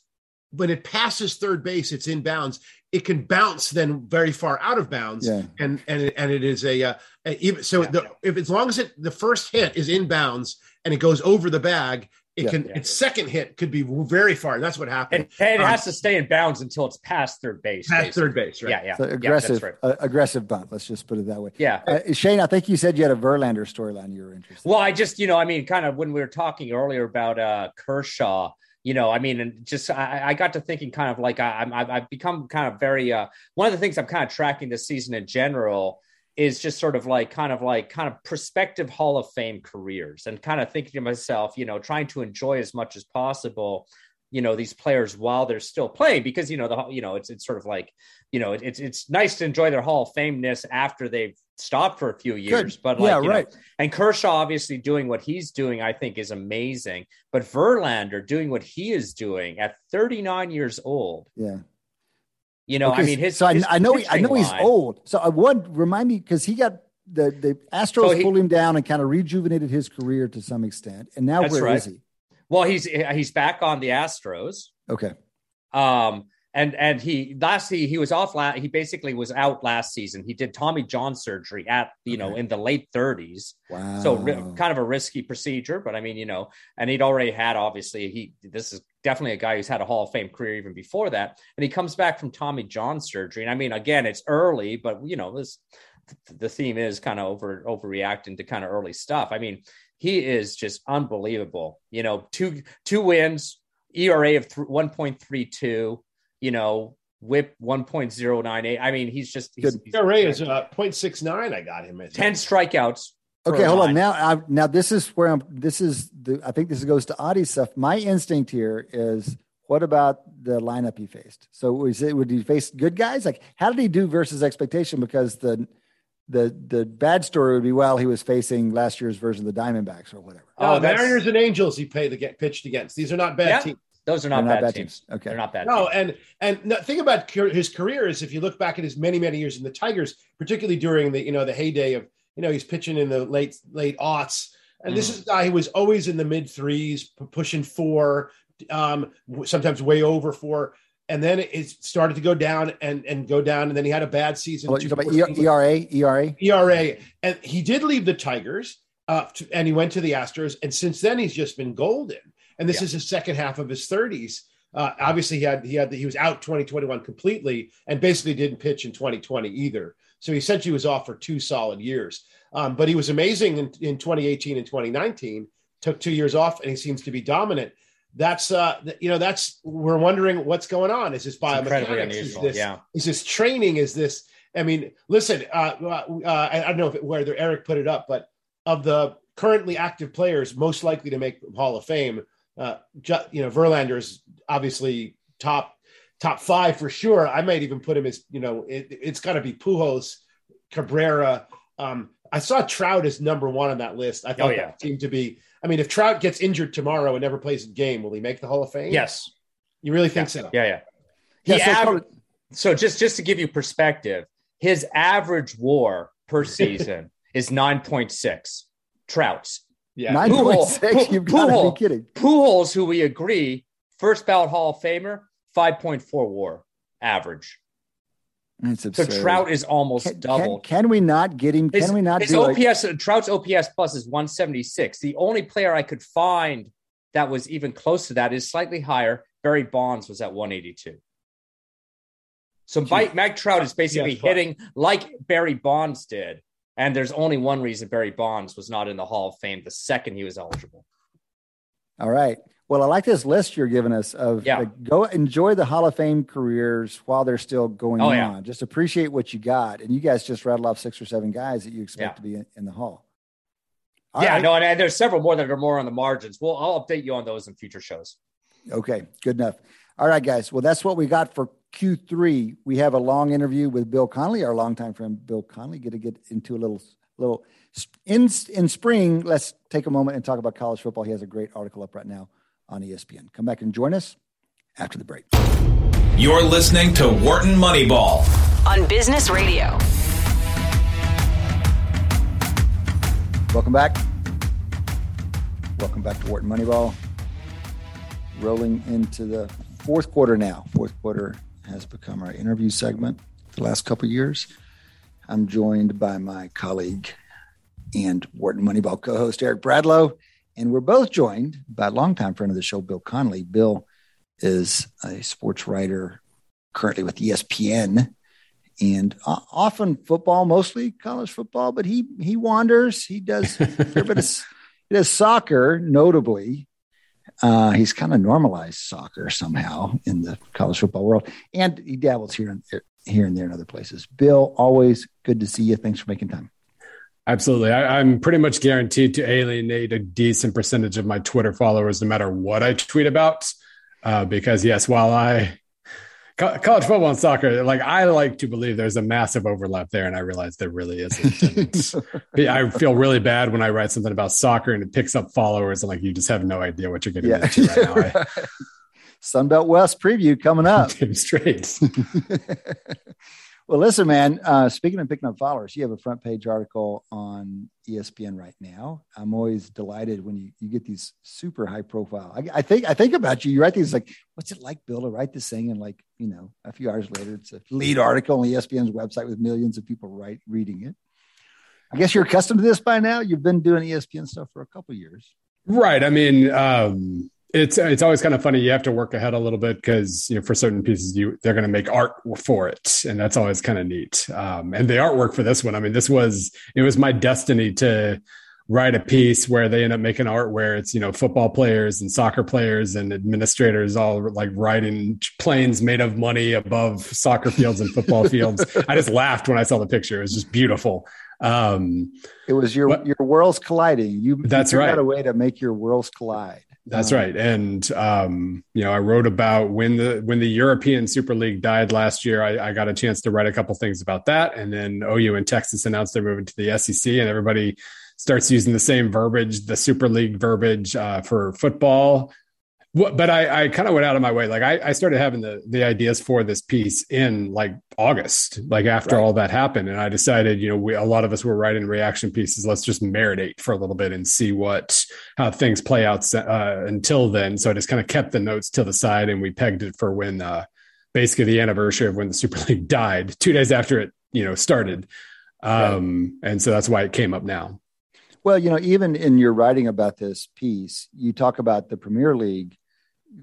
when it passes third base, it's in bounds. It can bounce then very far out of bounds, Yeah. and and it, and it is a, uh, a even so. The, if as long as it the first hit is in bounds and it goes over the bag, it Yeah. can Yeah. its second hit could be very far. And that's what happened. and, and it Um, has to stay in bounds until it's past third base. past basically. third base, right? Yeah, yeah, So Yeah, aggressive, that's right. uh, aggressive bunt. Let's just put it that way. Yeah. Uh, Shane, I think you said you had a Verlander storyline you were interested. Well, I just, you know, I mean, kind of when we were talking earlier about uh, Kershaw, you know, I mean, and just I, I got to thinking kind of like I, I'm, I've I've become kind of very, uh, one of the things I'm kind of tracking this season in general is just sort of like kind of like kind of prospective Hall of Fame careers and kind of thinking to myself, you know, trying to enjoy as much as possible you know these players while they're still playing because you know the you know it's it's sort of like you know it, it's it's nice to enjoy their Hall of Fameness after they've stopped for a few years, but like Yeah, you know, right. and Kershaw obviously doing what he's doing, I think, is amazing. But Verlander doing what he is doing at 39 years old, yeah. You know, I mean, his so I, his I know he, I know he's line- old. So I would remind me because he got the the Astros So he- pulled him down and kind of rejuvenated his career to some extent. And now where is right. he? Well, he's he's back on the Astros. Okay. Um, and and he last he he was off last he basically was out last season. He did Tommy John surgery at you know in the late 30s. Wow. So ri- kind of a risky procedure, but I mean, you know, and he'd already had obviously he this is definitely a guy who's had a Hall of Fame career even before that, and he comes back from Tommy John surgery. And I mean, again, it's early, but you know, this the theme is kind of over overreacting to kind of early stuff. I mean, he is just unbelievable. You know, two two wins, ERA of th- one point three two. You know, WHIP one point zero nine eight. I mean, he's just he's, Good. he's ERA is uh, 0.69. I got him. at. ten strikeouts. Okay, hold on. Now, I, now this is where I'm. This is the. I think this goes to Adi stuff. My instinct here is, what about the lineup he faced? So was it would he face good guys? Like, how did he do versus expectation? Because the the the bad story would be, well, he was facing last year's version of the Diamondbacks or whatever. Oh, that's- Mariners and Angels he played the get pitched against. These are not bad Yeah. teams. Those are not, They're bad, teams. Okay. They're not bad. No, teams. and and the thing about his career is if you look back at his many many years in the Tigers, particularly during the you know the heyday of you know he's pitching in the late late aughts, and this is a guy who was always in the mid threes, p- pushing four, um, w- sometimes way over four, and then it started to go down and and go down, and then he had a bad season. Hold on, you talk about ERA, ERA. ERA, and he did leave the Tigers, uh, to- and he went to the Astros, and since then he's just been golden. And this Yeah. is his second half of his thirties. Uh, obviously, he had he had he was out 2021 completely, and basically didn't pitch in 2020 either. So he essentially was off for two solid years. Um, but he was amazing in, in 2018 and 2019. Took two years off, and he seems to be dominant. That's uh, you know, that's we're wondering what's going on. Is this biomechanics? Is this Yeah. is this training? Is this? I mean, listen. Uh, uh, I, I don't know if it, whether Eric put it up, but of the currently active players most likely to make Hall of Fame, uh, you know, Verlander is obviously top top five for sure. I might even put him as you know, it, it's got to be Pujols, Cabrera. Um, I saw Trout as number one on that list. I thought Oh, yeah. that seemed to be. I mean, if Trout gets injured tomorrow and never plays a game, will he make the Hall of Fame? Yes. You really think so? Yeah. Yeah. Yeah, He so aver- so just just to give you perspective, his average WAR per season is nine point six. Trouts. Yeah. Nine point six. Pujol- You've got to be kidding. Pujols, who we agree, first ballot Hall of Famer, five point four WAR average. It's So absurd. Trout is almost Can, can, double. can we not get him? His, Can we not his do like, OPS? Trout's OPS plus is 176. The only player I could find that was even close to that is slightly higher. Barry Bonds was at 182. So Mike, Mike Trout is basically Yes, hitting like Barry Bonds did. And there's only one reason Barry Bonds was not in the Hall of Fame the second he was eligible. All right. Well, I like this list you're giving us of Yeah. like, go enjoy the Hall of Fame careers while they're still going Oh, on. yeah. Just appreciate what you got. And you guys just rattled off six or seven guys that you expect Yeah. to be in, in the Hall. All yeah, right. no, and, and there's several more that are more on the margins. Well, I'll update you on those in future shows. Okay, good enough. All right, guys. Well, that's what we got for Q3. We have a long interview with Bill Connelly, our longtime friend Bill Connelly. Get to get into a little little in in spring. Let's take a moment and talk about college football. He has a great article up right now on ESPN. Come back and join us after the break. You're listening to Wharton Moneyball. on Business Radio. Welcome back. Welcome back to Wharton Moneyball. Rolling into the fourth quarter now. Fourth quarter has become our interview segment the last couple of years. I'm joined by my colleague and Wharton Moneyball co-host Eric Bradlow, and we're both joined by a longtime friend of the show, Bill Connelly. Bill is a sports writer currently with ESPN and uh, often football, mostly college football, but he he wanders. He does a fair bit of he does soccer, notably. Uh, he's kind of normalized soccer somehow in the college football world, and he dabbles here and here and there in other places. Bill, always good to see you. Thanks for making time. Absolutely. I, I'm pretty much guaranteed to alienate a decent percentage of my Twitter followers, no matter what I tweet about. Uh, because, yes, while I co- college football and soccer, like I like to believe there's a massive overlap there, and I realize there really isn't. I feel really bad when I write something about soccer and it picks up followers, and like you just have no idea what you're getting Yeah, into right now. Sunbelt West preview coming up. Straight. Well, listen, man. Uh, speaking of picking up followers, you have a front page article on ESPN right now. I'm always delighted when you, you get these super high profile. I, I think I think about you. You write these like, what's it like, Bill, to write this thing? And like, you know, a few hours later, it's a lead article on ESPN's website with millions of people write reading it. I guess you're accustomed to this by now. You've been doing ESPN stuff for a couple years. Right. I mean, um, it's it's always kind of funny. You have to work ahead a little bit because you know for certain pieces you they're going to make art for it, and that's always kind of neat. Um, and the artwork for this one, I mean, this was it was my destiny to write a piece where they end up making art where it's you know football players and soccer players and administrators all like riding planes made of money above soccer fields and football fields. I just laughed when I saw the picture. It was just beautiful. Um, It was your What- your worlds colliding. You That's you right. out a way to make your worlds collide. That's Um, right. And um, you know, I wrote about when the when the European Super League died last year. I, I got a chance to write a couple things about that. And then OU and Texas announced they're moving to the SEC, and everybody starts using the same verbiage, the Super League verbiage uh, for football. What, but I, I kind of went out of my way. Like I, I started having the the ideas for this piece in like August, like after Right. all that happened, and I decided, you know, we a lot of us were writing reaction pieces. Let's just marinate for a little bit and see what how things play out uh, until then. So I just kind of kept the notes to the side, and we pegged it for when uh, basically the anniversary of when the Super League died, two days after it, you know, started. Um, And so that's why it came up now. Well, you know, even in your writing about this piece, you talk about the Premier League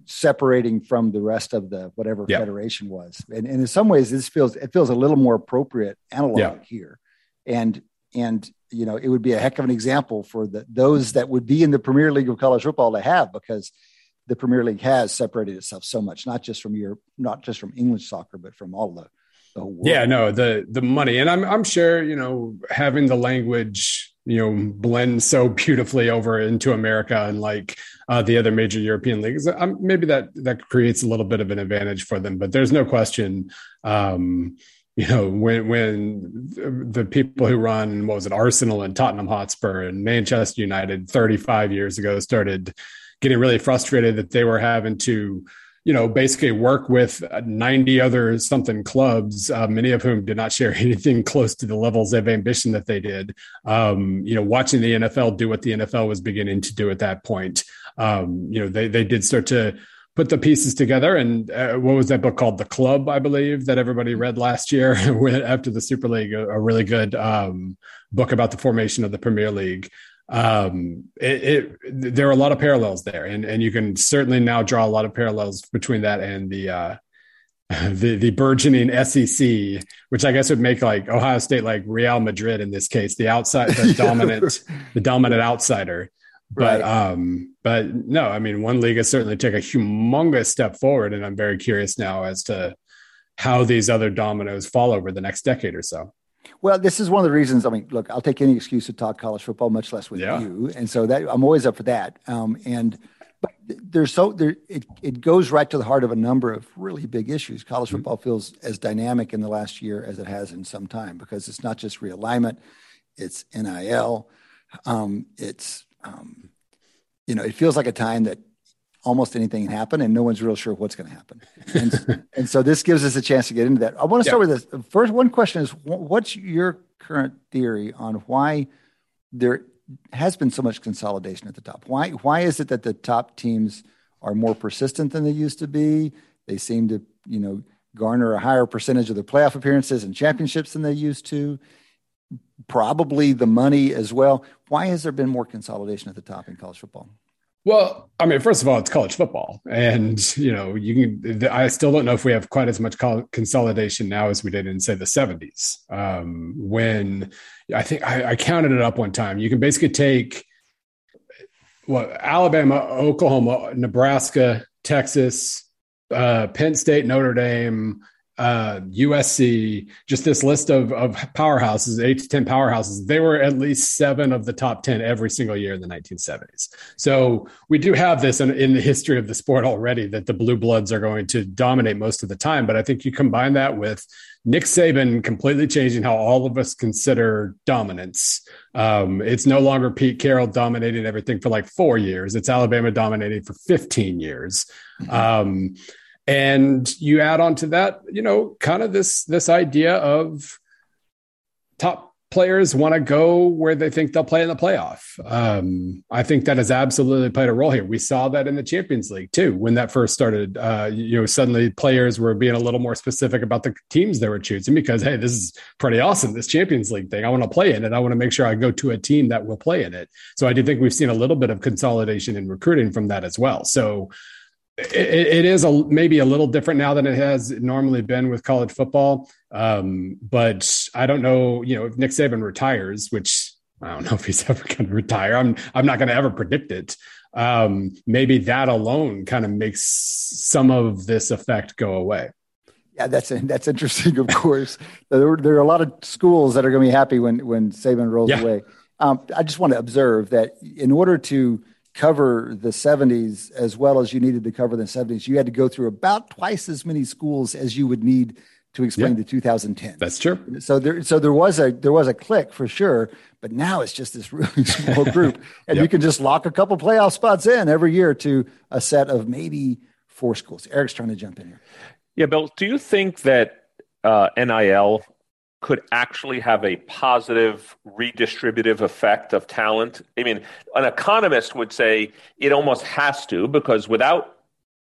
separating from the rest of the whatever Yeah. federation was, and, and in some ways, this feels it feels a little more appropriate analog Yeah. here, and and you know, it would be a heck of an example for the those that would be in the Premier League of college football to have because the Premier League has separated itself so much, not just from your not just from English soccer, but from all the the whole world. Yeah, no, the the money, and I'm I'm sure you know having the language you know blend so beautifully over into America and like uh, the other major European leagues. Um, maybe that that creates a little bit of an advantage for them, but there's no question. Um, you know when when the people who run what was it Arsenal and Tottenham Hotspur and Manchester United 35 years ago started getting really frustrated that they were having to you know, basically work with 90 other something clubs, uh, many of whom did not share anything close to the levels of ambition that they did. Um, you know, watching the NFL do what the NFL was beginning to do at that point, um, you know, they, they did start to put the pieces together. And uh, what was that book called? The Club, I believe, that everybody read last year after the Super League, a, a really good um, book about the formation of the Premier League um it, it there are a lot of parallels there and and you can certainly now draw a lot of parallels between that and the uh the the burgeoning SEC, which I guess would make like Ohio State like Real Madrid in this case, the outside, the dominant, the dominant outsider. But right. um, but no, I mean, one league has certainly taken a humongous step forward, and I'm very curious now as to how these other dominoes fall over the next decade or so. Well, this is one of the reasons. I mean, look, I'll take any excuse to talk college football, much less with yeah. you, and so that I'm always up for that. Um, and but there's so there it, it goes right to the heart of a number of really big issues. College mm-hmm. football feels as dynamic in the last year as it has in some time because it's not just realignment, it's NIL, um, it's um, you know it feels like a time that almost anything can happen and no one's real sure what's going to happen. And, and so this gives us a chance to get into that. I want to start yeah. with this. First, one question is what's your current theory on why there has been so much consolidation at the top. Why why is it that the top teams are more persistent than they used to be? They seem to, you know, garner a higher percentage of their playoff appearances and championships than they used to. Probably the money as well. Why has there been more consolidation at the top in college football? Well, I mean, first of all, it's college football, and you know, you can. I still don't know if we have quite as much consolidation now as we did in, say, the '70s, um, when I think I, I counted it up one time. You can basically take what Alabama, Oklahoma, Nebraska, Texas, uh, Penn State, Notre Dame, uh, USC, just this list of, of powerhouses, eight to 10 powerhouses, they were at least seven of the top 10 every single year in the 1970s. So we do have this in, in the history of the sport already that the blue bloods are going to dominate most of the time. But I think you combine that with Nick Saban completely changing how all of us consider dominance. Um, it's no longer Pete Carroll dominating everything for like four years. It's Alabama dominating for 15 years. Mm-hmm. Um, and you add on to that you know kind of this this idea of top players want to go where they think they'll play in the playoff. Um, i think that has absolutely played a role here. We saw that in the champions league too when that first started uh, you know suddenly players were being a little more specific about the teams they were choosing because hey this is pretty awesome this champions league thing. I want to play in it. I want to make sure i go to a team that will play in it. So i do think we've seen a little bit of consolidation in recruiting from that as well. So it, it is a maybe a little different now than it has normally been with college football. Um, but I don't know, you know, if Nick Saban retires, which I don't know if he's ever going to retire. I'm I'm not going to ever predict it. Um, maybe that alone kind of makes some of this effect go away. Yeah, that's that's interesting. Of course, there, there, are a lot of schools that are going to be happy when when Saban rolls yeah. away. Um, I just want to observe that in order to cover the 70s as well as you needed to cover the 70s, you had to go through about twice as many schools as you would need to explain yeah, the 2010. That's true. So there, so there was a there was a click for sure, but now it's just this really small group, and yep. you can just lock a couple playoff spots in every year to a set of maybe four schools. Eric's trying to jump in here. Yeah, Bill. Do you think that uh, NIL could actually have a positive redistributive effect of talent. I mean, an economist would say it almost has to because without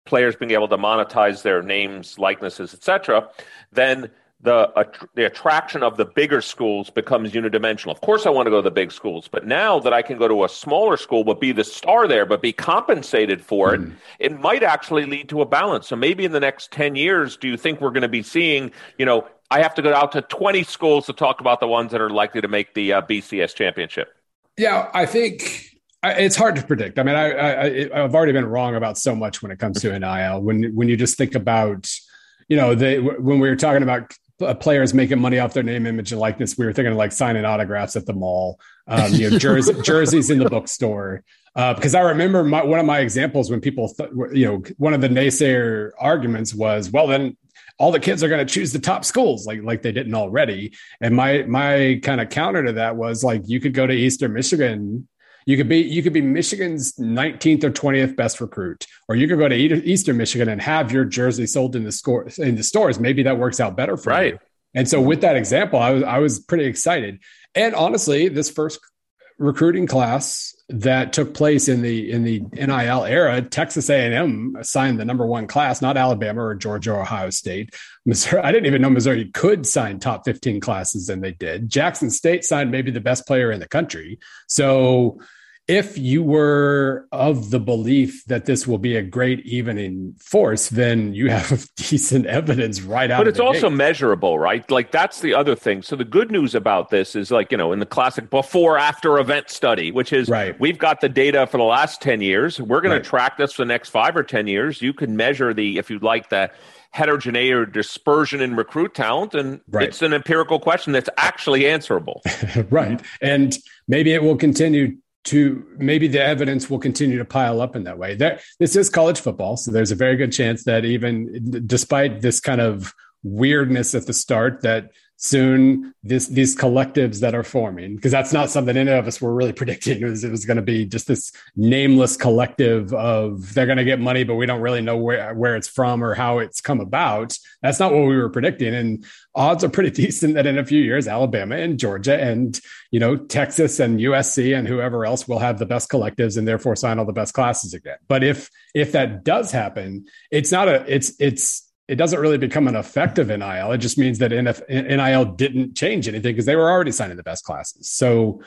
players being able to monetize their names, likenesses, etc., then the the attraction of the bigger schools becomes unidimensional. Of course, I want to go to the big schools, but now that I can go to a smaller school but be the star there, but be compensated for mm. it, it might actually lead to a balance. So maybe in the next ten years, do you think we're going to be seeing, you know, I have to go out to twenty schools to talk about the ones that are likely to make the uh, BCS championship? Yeah, I think it's hard to predict. I mean, I, I have already been wrong about so much when it comes to NIL. When when you just think about you know, they when we were talking about uh, players making money off their name, image, and likeness. We were thinking of like signing autographs at the mall, um, you know, jersey, jerseys in the bookstore. Uh, because I remember my, one of my examples when people, th- you know, one of the naysayer arguments was, well, then all the kids are going to choose the top schools, like like they didn't already. And my my kind of counter to that was like, you could go to Eastern Michigan you could be you could be Michigan's 19th or 20th best recruit, or you could go to Eastern Michigan and have your jersey sold in the score in the stores. Maybe that works out better for right. you. And so with that example, I was I was pretty excited. And honestly, this first recruiting class that took place in the in the NIL era, Texas A&M signed the number one class, not Alabama or Georgia or Ohio State. Missouri, I didn't even know Missouri could sign top 15 classes, and they did. Jackson State signed maybe the best player in the country. So if you were of the belief that this will be a great evening force, then you have decent evidence right out. But it's also gate. measurable, right? Like that's the other thing. So the good news about this is like you know in the classic before after event study, which is right. we've got the data for the last ten years. We're going right. to track this for the next five or ten years. You can measure the if you'd like the heterogeneity or dispersion in recruit talent and right. it's an empirical question that's actually answerable right and maybe it will continue to maybe the evidence will continue to pile up in that way. There, this is college football, so there's a very good chance that even despite this kind of weirdness at the start, that soon this these collectives that are forming because that's not something any of us were really predicting. It was, was going to be just this nameless collective of they're going to get money but we don't really know where where it's from or how it's come about. That's not what we were predicting. And odds are pretty decent that in a few years alabama and georgia and you know texas and usc and whoever else will have the best collectives and therefore sign all the best classes again. But if if that does happen it's not a it's it's it doesn't really become an effective NIL. It just means that NIL didn't change anything because they were already signing the best classes. So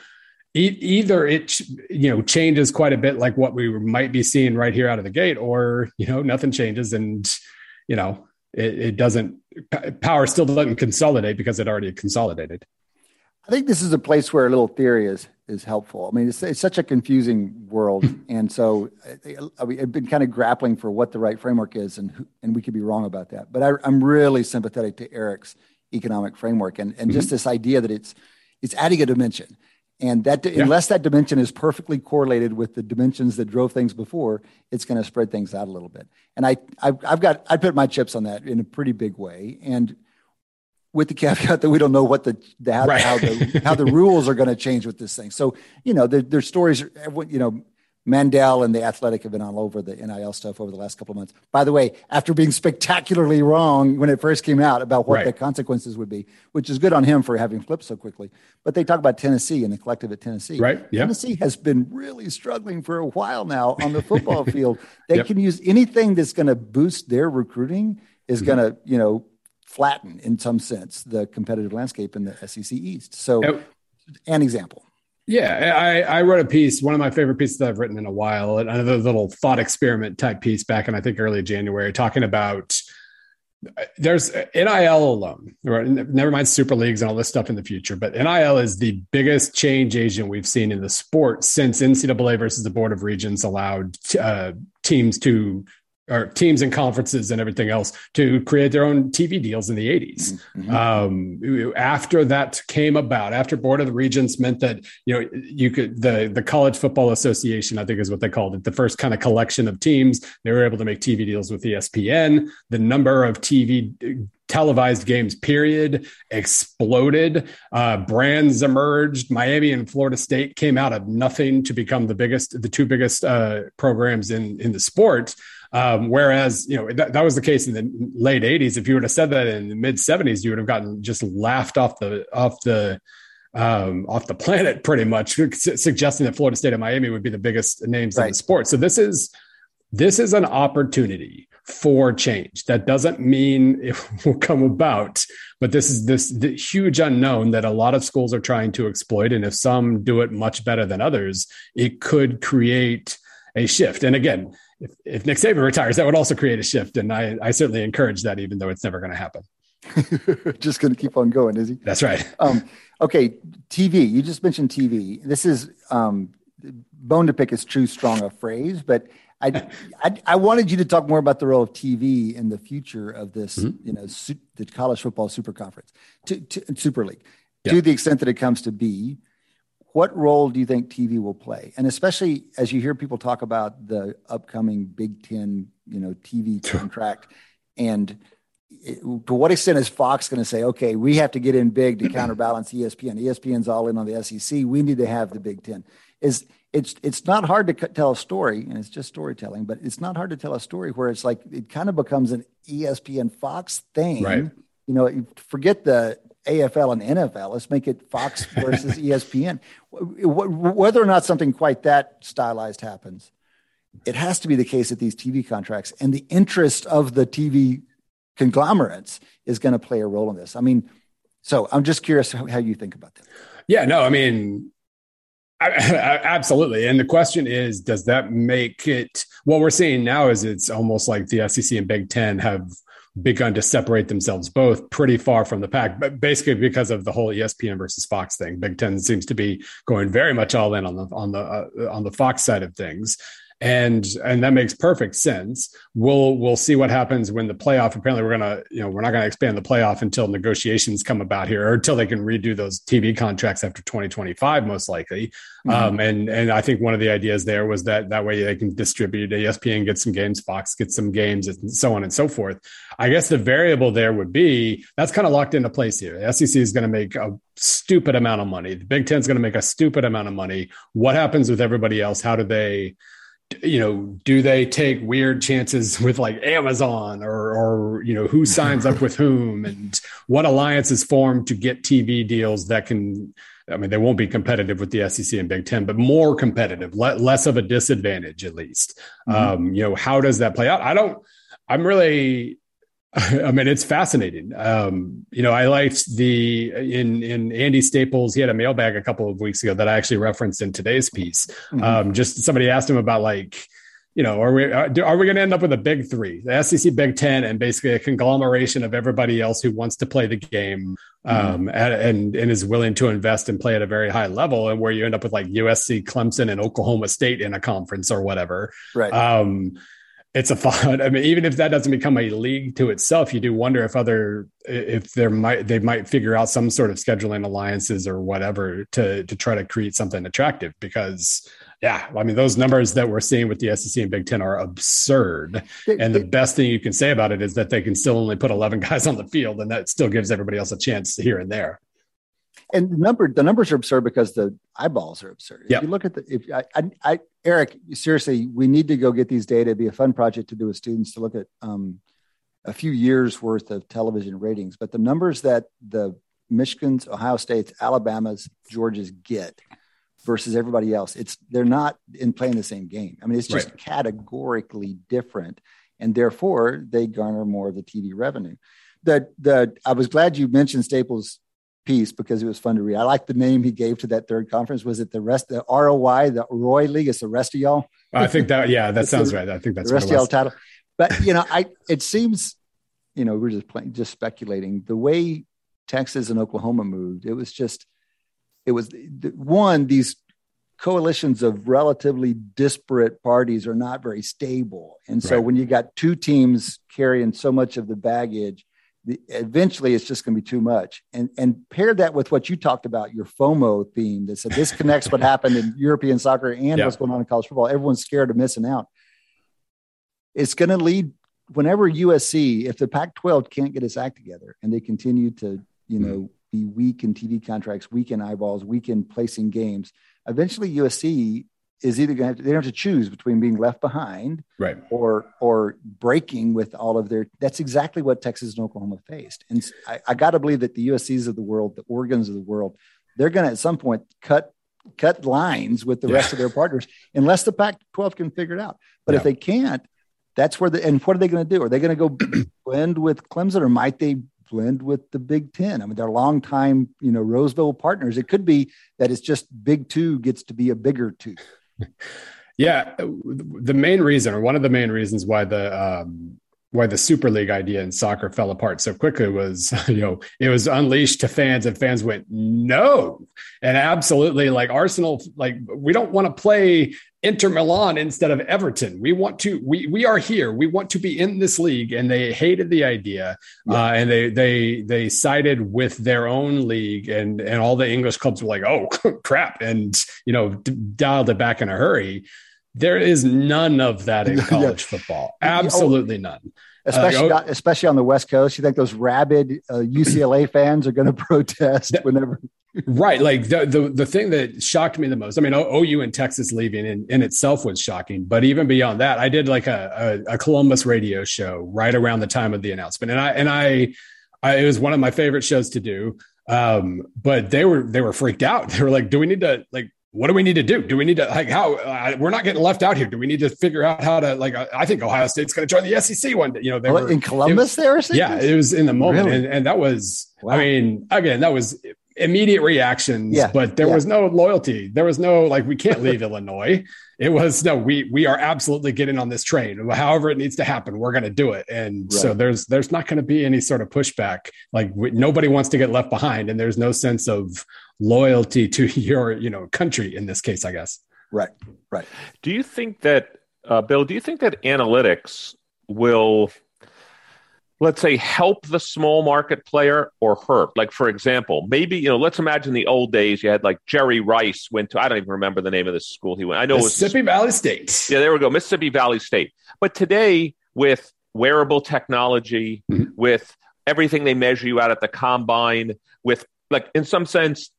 either it you know changes quite a bit, like what we might be seeing right here out of the gate, or you know nothing changes and you know it, it doesn't. Power still doesn't consolidate because it already consolidated. I think this is a place where a little theory is is helpful. I mean, it's, it's such a confusing world, and so I, have been kind of grappling for what the right framework is, and and we could be wrong about that. But I, am really sympathetic to Eric's economic framework, and and just mm-hmm. this idea that it's it's adding a dimension, and that yeah. unless that dimension is perfectly correlated with the dimensions that drove things before, it's going to spread things out a little bit. And I I've, I've got I put my chips on that in a pretty big way, and with the caveat that we don't know what the, the how, right. how, the how the rules are going to change with this thing. So you know, there's stories. You know, Mandel and the Athletic have been all over the NIL stuff over the last couple of months. By the way, after being spectacularly wrong when it first came out about what right. the consequences would be, which is good on him for having flipped so quickly. But they talk about Tennessee and the collective at Tennessee. Right. Yeah. Tennessee has been really struggling for a while now on the football field. They yep. can use anything that's going to boost their recruiting is mm-hmm. going to, you know, flatten in some sense the competitive landscape in the SEC East. So, an example. Yeah, I, I wrote a piece, one of my favorite pieces that I've written in a while, another little thought experiment type piece back in, I think, early January, talking about there's NIL alone, never mind super leagues and all this stuff in the future, but NIL is the biggest change agent we've seen in the sport since NCAA versus the Board of Regents allowed uh, teams to or teams and conferences and everything else to create their own TV deals in the 80s. Mm-hmm. Um, after that came about, after Board of the Regents meant that you know you could the the College Football Association, I think is what they called it, the first kind of collection of teams. They were able to make TV deals with ESPN. The number of TV televised games period exploded uh, brands emerged miami and florida state came out of nothing to become the biggest the two biggest uh, programs in in the sport um, whereas, you know, that, that was the case in the late 80s. If you would have said that in the mid 70s, you would have gotten just laughed off the, off the, um, off the planet pretty much, suggesting that Florida State and Miami would be the biggest names right. in the sport. So this is, this is an opportunity for change. That doesn't mean it will come about, but this is this huge unknown that a lot of schools are trying to exploit. And if some do it much better than others, it could create a shift. And again, if, if Nick Saban retires, that would also create a shift. And I, I certainly encourage that, even though it's never going to happen. just going to keep on going, is he? That's right. Um, okay, TV. You just mentioned TV. This is um, bone to pick is too strong a phrase, but I, I, I wanted you to talk more about the role of TV in the future of this, mm-hmm. you know, su- the college football super conference, to, to Super League, yeah. to the extent that it comes to be what role do you think TV will play? And especially as you hear people talk about the upcoming Big Ten, you know, TV contract, and it, to what extent is Fox going to say, okay, we have to get in big to counterbalance ESPN? ESPN's all in on the SEC. We need to have the Big Ten. Is it's it's not hard to tell a story, and it's just storytelling, but it's not hard to tell a story where it's like it kind of becomes an ESPN Fox thing. Right. You know, forget the AFL and NFL. Let's make it Fox versus ESPN. Whether or not something quite that stylized happens, it has to be the case that these TV contracts and the interest of the TV conglomerates is going to play a role in this. I mean, so I'm just curious how, you think about that. Yeah, no, I mean, Absolutely. And the question is, does that make it what we're seeing now is it's almost like the SEC and Big Ten have begun to separate themselves both pretty far from the pack, but basically because of the whole ESPN versus Fox thing. Big Ten seems to be going very much all in on the on the uh, on the Fox side of things and and that makes perfect sense. We'll we'll see what happens when the playoff. Apparently, we're gonna you know we're not gonna expand the playoff until negotiations come about here, or until they can redo those TV contracts after 2025, most likely. Mm-hmm. Um, and and I think one of the ideas there was that that way they can distribute. ESPN gets some games, Fox gets some games, and so on and so forth. I guess the variable there would be that's kind of locked into place here. The SEC is going to make a stupid amount of money. The Big Ten is going to make a stupid amount of money. What happens with everybody else? How do they you know, do they take weird chances with like Amazon or, or, you know, who signs up with whom and what alliances is formed to get TV deals that can, I mean, they won't be competitive with the SEC and Big Ten, but more competitive, le- less of a disadvantage at least. Mm-hmm. Um, you know, how does that play out? I don't, I'm really, I mean, it's fascinating. Um, you know, I liked the in in Andy Staples. He had a mailbag a couple of weeks ago that I actually referenced in today's piece. Mm-hmm. Um, just somebody asked him about like, you know, are we are, are we going to end up with a big three, the SEC Big Ten, and basically a conglomeration of everybody else who wants to play the game um, mm-hmm. and, and and is willing to invest and play at a very high level, and where you end up with like USC, Clemson, and Oklahoma State in a conference or whatever. Right. It's a fun. I mean, even if that doesn't become a league to itself, you do wonder if other if there might they might figure out some sort of scheduling alliances or whatever to to try to create something attractive. Because yeah, I mean, those numbers that we're seeing with the SEC and Big Ten are absurd. and the best thing you can say about it is that they can still only put eleven guys on the field, and that still gives everybody else a chance here and there and the number the numbers are absurd because the eyeballs are absurd. Yep. If you look at the if I, I, I, Eric, seriously, we need to go get these data. It'd be a fun project to do with students to look at um, a few years worth of television ratings. But the numbers that the Michigans, Ohio States, Alabamas, Georgias get versus everybody else, it's they're not in playing the same game. I mean, it's just right. categorically different, and therefore they garner more of the TV revenue. The the I was glad you mentioned Staples piece because it was fun to read. I like the name he gave to that third conference. Was it the rest, the ROI, the Roy League? It's the rest of y'all. I think that, yeah, that sounds the, right. I think that's the rest of y'all title. But you know, I it seems, you know, we're just playing, just speculating. The way Texas and Oklahoma moved, it was just, it was one these coalitions of relatively disparate parties are not very stable, and so right. when you got two teams carrying so much of the baggage the, eventually it's just going to be too much. And and pair that with what you talked about, your FOMO theme that said this connects what happened in European soccer and yeah. what's going on in college football. Everyone's scared of missing out. It's going to lead whenever USC, if the Pac-12 can't get its act together and they continue to, you know, mm. be weak in TV contracts, weak in eyeballs, weak in placing games, eventually USC is either going to have to, they have to choose between being left behind right or or breaking with all of their that's exactly what texas and oklahoma faced and i, I got to believe that the uscs of the world the oregons of the world they're going to at some point cut cut lines with the yeah. rest of their partners unless the pac 12 can figure it out but yeah. if they can't that's where the and what are they going to do are they going to go blend with clemson or might they blend with the Big Ten. I mean, they're longtime, you know, Rose Bowl partners. It could be that it's just Big Two gets to be a bigger two yeah, the main reason, or one of the main reasons why the um, why the Super League idea in soccer fell apart so quickly was, you know, it was unleashed to fans, and fans went no, and absolutely like Arsenal, like we don't want to play Inter Milan instead of Everton. We want to we we are here. We want to be in this league, and they hated the idea, yeah. uh, and they they they sided with their own league, and and all the English clubs were like, oh crap, and you know d- dialed it back in a hurry. There is none of that in college yeah. football. Absolutely none especially uh, especially on the West Coast. You think those rabid uh, UCLA fans are going to protest that, whenever? right, like the, the the thing that shocked me the most. I mean, OU and Texas leaving in, in itself was shocking, but even beyond that, I did like a, a, a Columbus radio show right around the time of the announcement, and I and I, I it was one of my favorite shows to do um but they were they were freaked out they were like do we need to like what do we need to do? Do we need to like how uh, we're not getting left out here? Do we need to figure out how to like? I think Ohio State's going to join the SEC one day. You know, they were in Columbus. Was, there, yeah, it was in the moment, really? and, and, that was. Wow. I mean, again, that was immediate reactions, Yeah, but there yeah. was no loyalty. There was no like we can't leave Illinois. It was no, we we are absolutely getting on this train. However it needs to happen, we're going to do it. And so there's there's not going to be any sort of pushback. Like we, nobody wants to get left behind, and there's no sense of loyalty to your you know country in this case. I guess. Right, right. Do you think that, uh, Bill? Do you think that analytics will, let's say, help the small market player or hurt? Like, for example, maybe you know, let's imagine the old days. You had like Jerry Rice went to. I don't even remember the name of the school he went. I know it was Mississippi Valley State. Yeah, there we go, Mississippi Valley State. But today, with wearable technology, Mhm. with everything they measure you out at the combine, with like in some sense,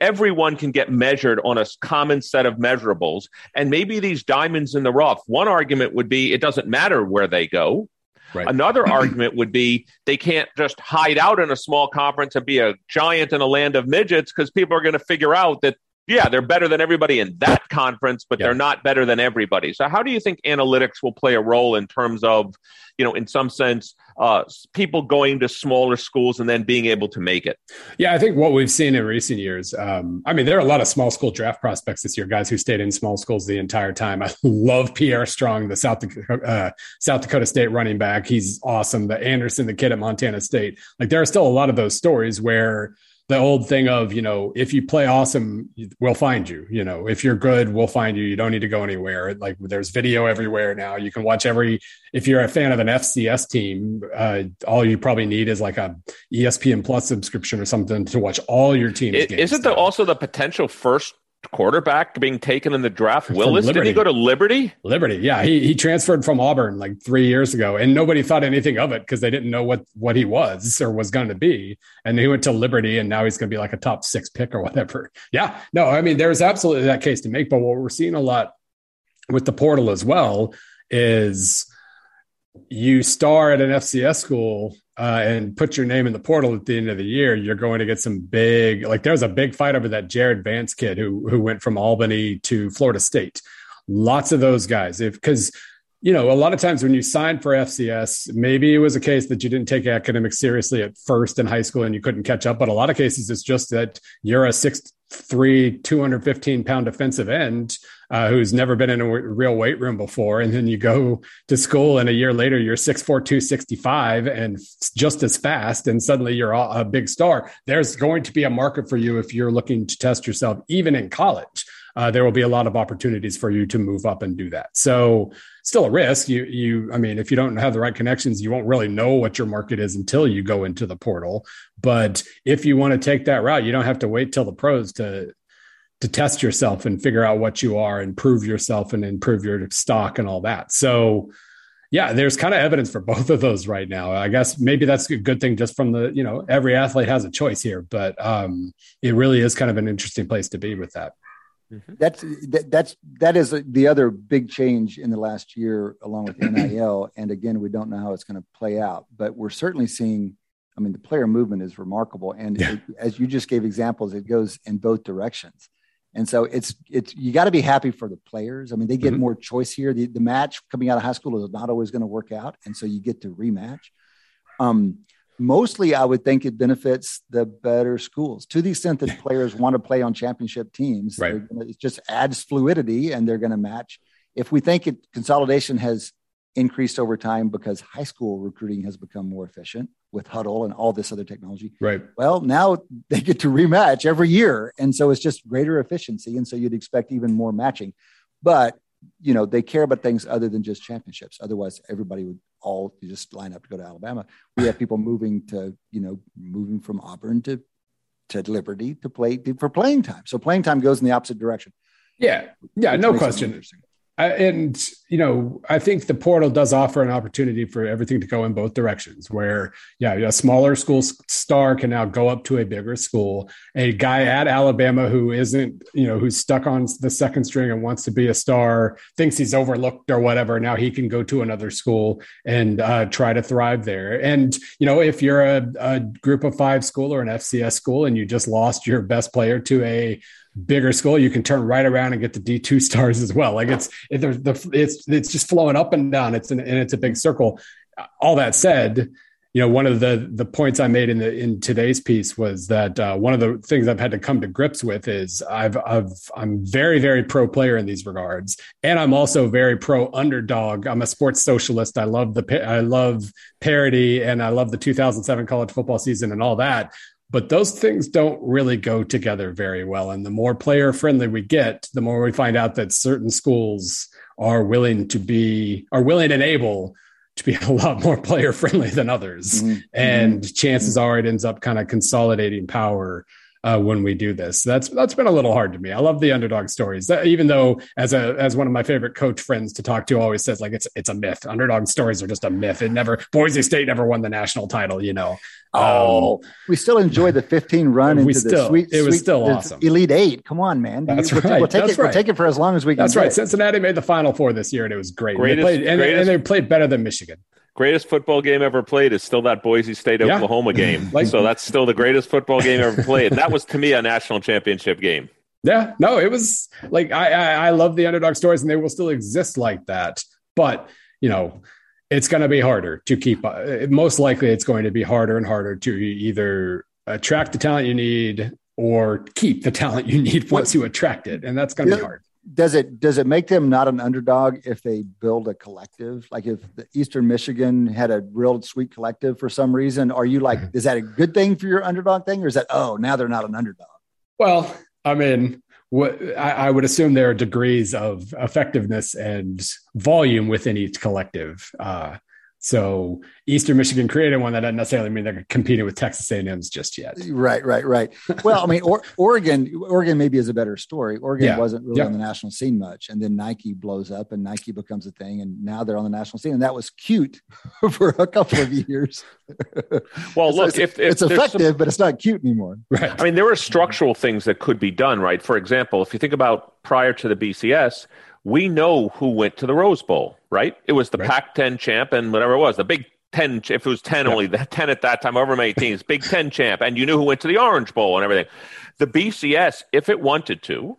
everyone can get measured on a common set of measurables. And maybe these diamonds in the rough. One argument would be it doesn't matter where they go. Right. Another argument would be they can't just hide out in a small conference and be a giant in a land of midgets because people are going to figure out that, yeah, they're better than everybody in that conference, but Yeah. they're not better than everybody. So, how do you think analytics will play a role in terms of, you know, in some sense, uh, people going to smaller schools and then being able to make it? Yeah, I think what we've seen in recent years. Um, I mean, there are a lot of small school draft prospects this year, guys who stayed in small schools the entire time. I love Pierre Strong, the South Dakota, uh, South Dakota State running back. He's awesome. The Anderson, the kid at Montana State. Like, there are still a lot of those stories where the old thing of you know if you play awesome we'll find you you know if you're good we'll find you you don't need to go anywhere. Like there's video everywhere now. You can watch every if you're a fan of an fcs team uh, all you probably need is like a espn plus subscription or something to watch all your team's It, isn't there also the potential first quarterback being taken in the draft? Willis, did he go to Liberty? Liberty, yeah, he he transferred from Auburn like three years ago, and nobody thought anything of it because they didn't know what what he was or was going to be. And he went to Liberty, and now he's going to be like a top six pick or whatever. Yeah, no, I mean there's absolutely that case to make. But what we're seeing a lot with the portal as well is you star at an FCS school uh, and put your name in the portal at the end of the year, you're going to get some big. Like there was a big fight over that Jared Verse kid who who went from Albany to Florida State. Lots of those guys, if because you know a lot of times when you sign for FCS, maybe it was a case that you didn't take academics seriously at first in high school and you couldn't catch up. But a lot of cases, it's just that you're a six three, 215 pound defensive end uh, who's never been in a w- real weight room before. And then you go to school and a year later, you're 6'4, 265 and just as fast. And suddenly you're a big star. There's going to be a market for you if you're looking to test yourself, even in college. Uh, there will be a lot of opportunities for you to move up and do that. So, still a risk. You, you, I mean, if you don't have the right connections, you won't really know what your market is until you go into the portal. But if you want to take that route, you don't have to wait till the pros to to test yourself and figure out what you are and prove yourself and improve your stock and all that. So yeah, there's kind of evidence for both of those right now. I guess maybe that's a good thing just from the, you know, every athlete has a choice here, but um, it really is kind of an interesting place to be with that. That's that, that's that is the other big change in the last year, along with NIL. and again, we don't know how it's going to play out, but we're certainly seeing. I mean, the player movement is remarkable, and Yeah. it, as you just gave examples, it goes in both directions. And so it's it's you got to be happy for the players. I mean, they get Mhm. more choice here. The, the match coming out of high school is not always going to work out, and so you get to rematch. Um, mostly, I would think it benefits the better schools to the extent that players want to play on championship teams. Right. gonna- It just adds fluidity, and they're going to match. If we think it consolidation has increased over time because high school recruiting has become more efficient with Hudl and all this other technology, Right. well, now they get to rematch every year. And so it's just greater efficiency. And so you'd expect even more matching. But, you know, they care about things other than just championships. Otherwise, everybody would all just line up to go to Alabama. We have people moving to, you know, moving from Auburn to, to Liberty to play for playing time. So playing time goes in the opposite direction. Yeah. Yeah. No question. I, and you know, I think the portal does offer an opportunity for everything to go in both directions. Where, yeah, a smaller school star can now go up to a bigger school. A guy at Alabama who isn't, you know, who's stuck on the second string and wants to be a star, thinks he's overlooked or whatever. Now he can go to another school and uh, try to thrive there. And you know, if you're a, a Group of Five school or an FCS school and you just lost your best player to a bigger school, you can turn right around and get the D two stars as well. Like it's it, the it's it's just flowing up and down. It's an, and it's a big circle. All that said, you know, one of the the points I made in the in today's piece was that uh, one of the things I've had to come to grips with is I've I've I'm very very pro player in these regards, and I'm also very pro underdog. I'm a sports socialist. I love the I love parity, and I love the 2007 college football season and all that. But those things don't really go together very well. And the more player friendly we get, the more we find out that certain schools are willing to be are willing and able to be a lot more player friendly than others. Mm-hmm. And mm-hmm. chances are it ends up kind of consolidating power uh, when we do this. That's that's been a little hard to me. I love the underdog stories, that, even though as a as one of my favorite coach friends to talk to always says like it's it's a myth. Underdog stories are just a myth. It never Boise State never won the national title. You know. Oh, um, we still enjoy the 15 run into still, the sweet. It was sweet, still awesome. Elite Eight. Come on, man. That's we'll, right. We'll take That's it. right. We'll take it for as long as we can. That's right. Cincinnati made the Final Four this year, and it was great. Greatest, they played, and, greatest, and they played better than Michigan greatest football game ever played is still that Boise State Yeah. Oklahoma game. Like- so that's still the greatest football game ever played. That was to me a national championship game. Yeah, no, it was like I, I I love the underdog stories, and they will still exist like that. But you know, it's going to be harder to keep. Uh, most likely, it's going to be harder and harder to either attract the talent you need or keep the talent you need once you attract it, and that's going to be hard. Does it does it make them not an underdog if they build a collective? Like if the Eastern Michigan had a real sweet collective for some reason, are you like, is that a good thing for your underdog thing, or is that oh now they're not an underdog? Well, I mean, what I, I would assume there are degrees of effectiveness and volume within each collective. Uh, so Eastern Michigan created one that doesn't necessarily mean they're competing with Texas A&M's just yet. Right, right, right. Well, I mean, or, Oregon, Oregon maybe is a better story. Oregon Yeah. wasn't really Yeah. on the national scene much, and then Nike blows up, and Nike becomes a thing, and now they're on the national scene, and that was cute for a couple of years. Well, So look, it's, if, if it's there's some- effective, but it's not cute anymore. Right. I mean, there are structural things that could be done, right? For example, if you think about prior to the BCS, we know who went to the Rose Bowl, right? It was the Right. Pac 10 champ and whatever it was, the Big 10, if it was 10 only, the 10 at that time, however many teams, Big 10 champ, and you knew who went to the Orange Bowl and everything. The BCS, if it wanted to,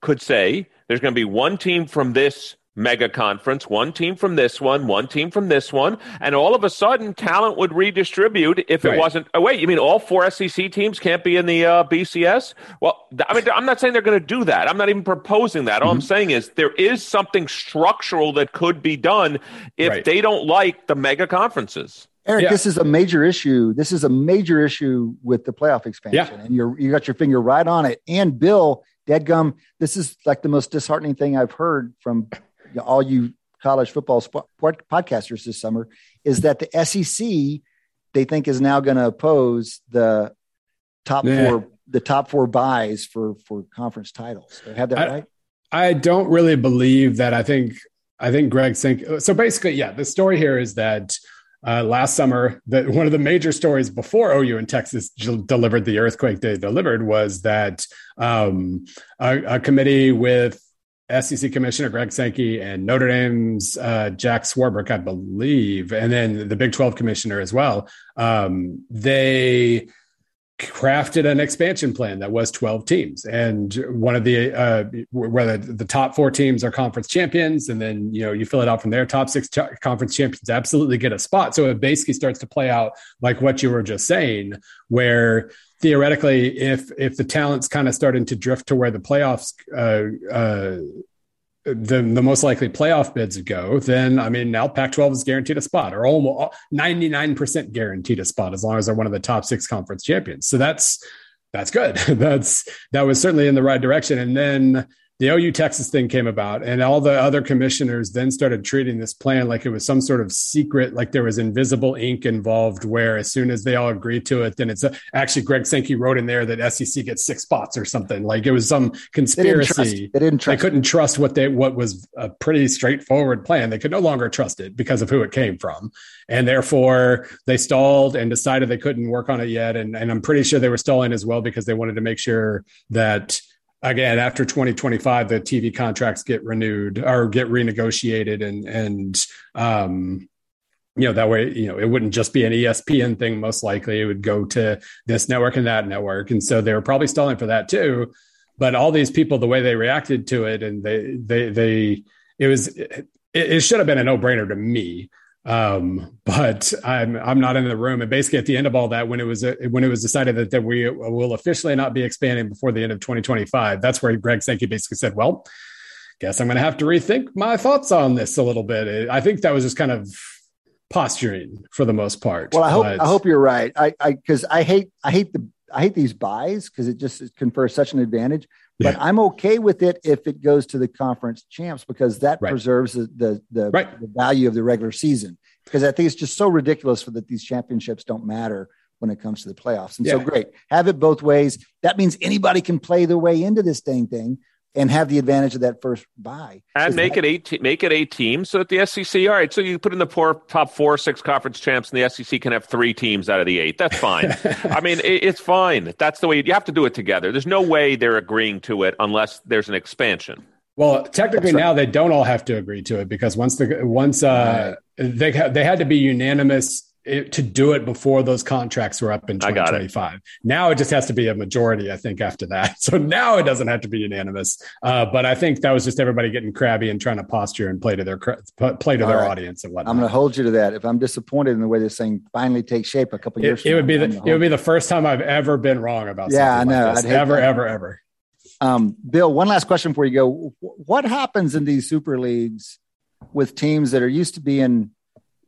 could say there's going to be one team from this mega conference, one team from this one, one team from this one, and all of a sudden talent would redistribute if it Right. wasn't. Oh, wait, you mean all four SEC teams can't be in the uh, BCS? Well, th- I mean, I'm not saying they're going to do that. I'm not even proposing that. All I'm Mm-hmm. saying is there is something structural that could be done if Right. they don't like the mega conferences. Eric, Yeah. this is a major issue. This is a major issue with the playoff expansion, Yeah. and you're you got your finger right on it. And Bill Deadgum, this is like the most disheartening thing I've heard from you know, all you college football sp- podcasters this summer is that the SEC they think is now going to oppose the top Yeah. four the top four buys for for conference titles. Do I have that I- right? I don't really believe that. I think I think Greg Sink. So basically, yeah, the story here is that uh, last summer, that one of the major stories before OU and Texas j- delivered the earthquake they delivered was that um, a, a committee with SEC Commissioner Greg Sankey and Notre Dame's uh, Jack Swarbrick, I believe, and then the Big 12 commissioner as well. Um, they crafted an expansion plan that was 12 teams and one of the uh the, top four teams are conference champions and then you know you fill it out from there top six conference champions absolutely get a spot so it basically starts to play out like what you were just saying where theoretically if if the talent's kind of starting to drift to where the playoffs uh uh the, the most likely playoff bids go, then I mean now Pac-12 is guaranteed a spot, or almost 99% guaranteed a spot as long as they're one of the top six conference champions. So that's that's good. that's that was certainly in the right direction. And then the OU Texas thing came about, and all the other commissioners then started treating this plan like it was some sort of secret, like there was invisible ink involved. Where as soon as they all agreed to it, then it's a, actually Greg Sankey wrote in there that SEC gets six spots or something. Like it was some conspiracy. They didn't trust. They didn't they couldn't trust what they what was a pretty straightforward plan. They could no longer trust it because of who it came from, and therefore they stalled and decided they couldn't work on it yet. And and I'm pretty sure they were stalling as well because they wanted to make sure that again after 2025 the TV contracts get renewed or get renegotiated and and um you know that way you know it wouldn't just be an espn thing most likely. It would go to this network and that network. And so they were probably stalling for that too. But all these people the way they reacted to it and they they they it was it, it should have been a no-brainer to me Um, but I'm I'm not in the room. And basically, at the end of all that, when it was uh, when it was decided that, that we will officially not be expanding before the end of 2025, that's where Greg Sankey basically said, "Well, guess I'm going to have to rethink my thoughts on this a little bit." I think that was just kind of posturing for the most part. Well, I hope but, I hope you're right. I I because I hate I hate the I hate these buys because it just confers such an advantage. But yeah. I'm okay with it if it goes to the conference champs because that right. preserves the the, the, right. the, value of the regular season. Because I think it's just so ridiculous for that these championships don't matter when it comes to the playoffs. And yeah. so great, have it both ways. That means anybody can play their way into this dang thing and have the advantage of that first buy. And make that, it eight make it eight teams so that the SEC. All right, so you put in the poor, top four, six conference champs, and the SEC can have three teams out of the eight. That's fine. I mean, it, it's fine. That's the way you have to do it together. There's no way they're agreeing to it unless there's an expansion. Well, technically right. now they don't all have to agree to it because once the once uh, right. they they had to be unanimous it, to do it before those contracts were up in 2025. Now it just has to be a majority, I think, after that. So now it doesn't have to be unanimous. Uh, but I think that was just everybody getting crabby and trying to posture and play to their play to All their right. audience and whatnot. I'm going to hold you to that. If I'm disappointed in the way this thing finally takes shape a couple years, it, it would be the it would be the first time I've ever been wrong about. Yeah, I know. Like ever, that. ever, ever. Um, Bill, one last question before you go. What happens in these super leagues with teams that are used to being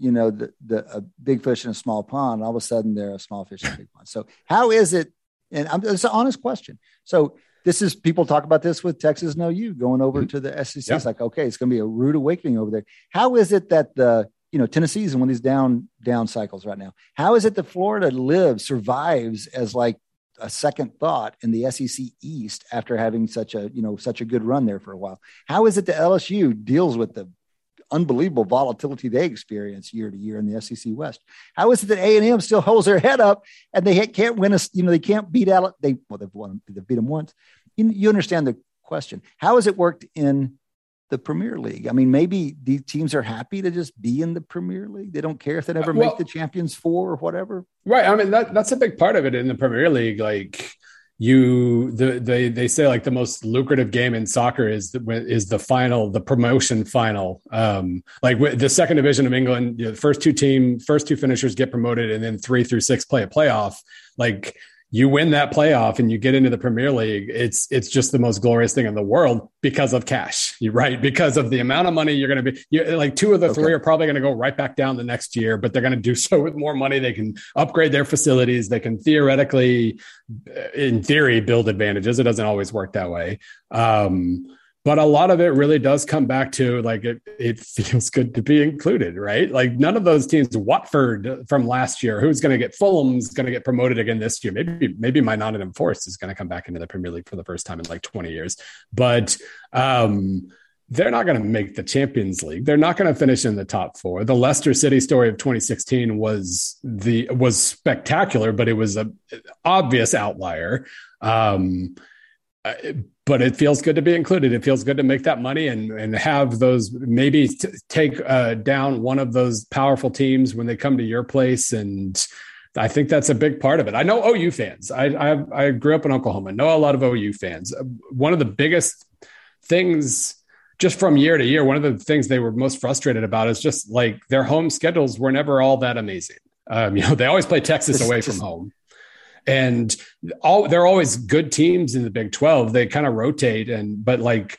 you know the the a big fish in a small pond all of a sudden they're a small fish in a big pond so how is it and I'm, it's an honest question so this is people talk about this with texas no you going over mm-hmm. to the sec yeah. it's like okay it's going to be a rude awakening over there how is it that the you know tennessee is in one of these down down cycles right now how is it that florida lives survives as like a second thought in the SEC East after having such a you know such a good run there for a while. How is it that LSU deals with the unbelievable volatility they experience year to year in the SEC West. How is it that A and M still holds their head up and they can't win us? You know, they can't beat out. They well, they've won. They've beat them once. You, you understand the question? How has it worked in the Premier League? I mean, maybe these teams are happy to just be in the Premier League. They don't care if they never well, make the Champions Four or whatever. Right. I mean, that, that's a big part of it in the Premier League. Like you the, they they say like the most lucrative game in soccer is the, is the final the promotion final. Um like the second division of england you know, the first two team first two finishers get promoted and then three through six play a playoff. Like you win that playoff and you get into the Premier League, it's it's just the most glorious thing in the world because of cash, right? Because of the amount of money you're going to be. You, like two of the okay. three are probably going to go right back down the next year, but they're going to do so with more money. They can upgrade their facilities. They can theoretically, in theory, build advantages. It doesn't always work that way. Um, but a lot of it really does come back to like it, it feels good to be included, right? Like none of those teams, Watford from last year, who's going to get Fulham's going to get promoted again this year. Maybe maybe my Nottingham Forest is going to come back into the Premier League for the first time in like 20 years, but um, they're not going to make the Champions League. They're not going to finish in the top four. The Leicester City story of 2016 was the was spectacular, but it was a obvious outlier. Um, but it feels good to be included. It feels good to make that money and and have those maybe t- take uh, down one of those powerful teams when they come to your place. And I think that's a big part of it. I know OU fans. I I, I grew up in Oklahoma. Know a lot of OU fans. One of the biggest things just from year to year, one of the things they were most frustrated about is just like their home schedules were never all that amazing. Um, you know, they always play Texas away from home and all they're always good teams in the Big 12. They kind of rotate and but like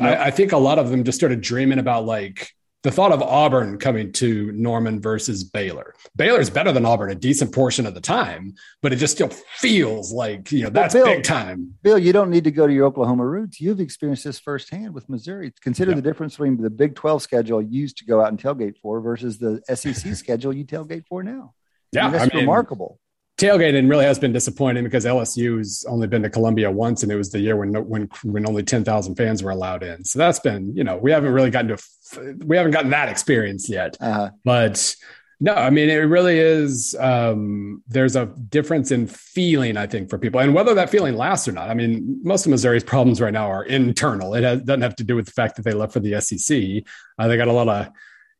I, I, think a lot of them just started dreaming about like the thought of Auburn coming to Norman versus Baylor. Baylor's better than Auburn a decent portion of the time, but it just still feels like you know that's well, Bill, big time. Bill, you don't need to go to your Oklahoma roots. You've experienced this firsthand with Missouri. Consider the difference between the Big 12 schedule you used to go out and tailgate for versus the SEC schedule you tailgate for now. Yeah, I mean, that's I mean, remarkable tailgating really has been disappointing because LSU's only been to Columbia once, and it was the year when when when only ten thousand fans were allowed in. So that's been you know we haven't really gotten to we haven't gotten that experience yet. Uh-huh. But no, I mean it really is. Um, there's a difference in feeling, I think, for people, and whether that feeling lasts or not. I mean, most of Missouri's problems right now are internal. It has, doesn't have to do with the fact that they left for the SEC. Uh, they got a lot of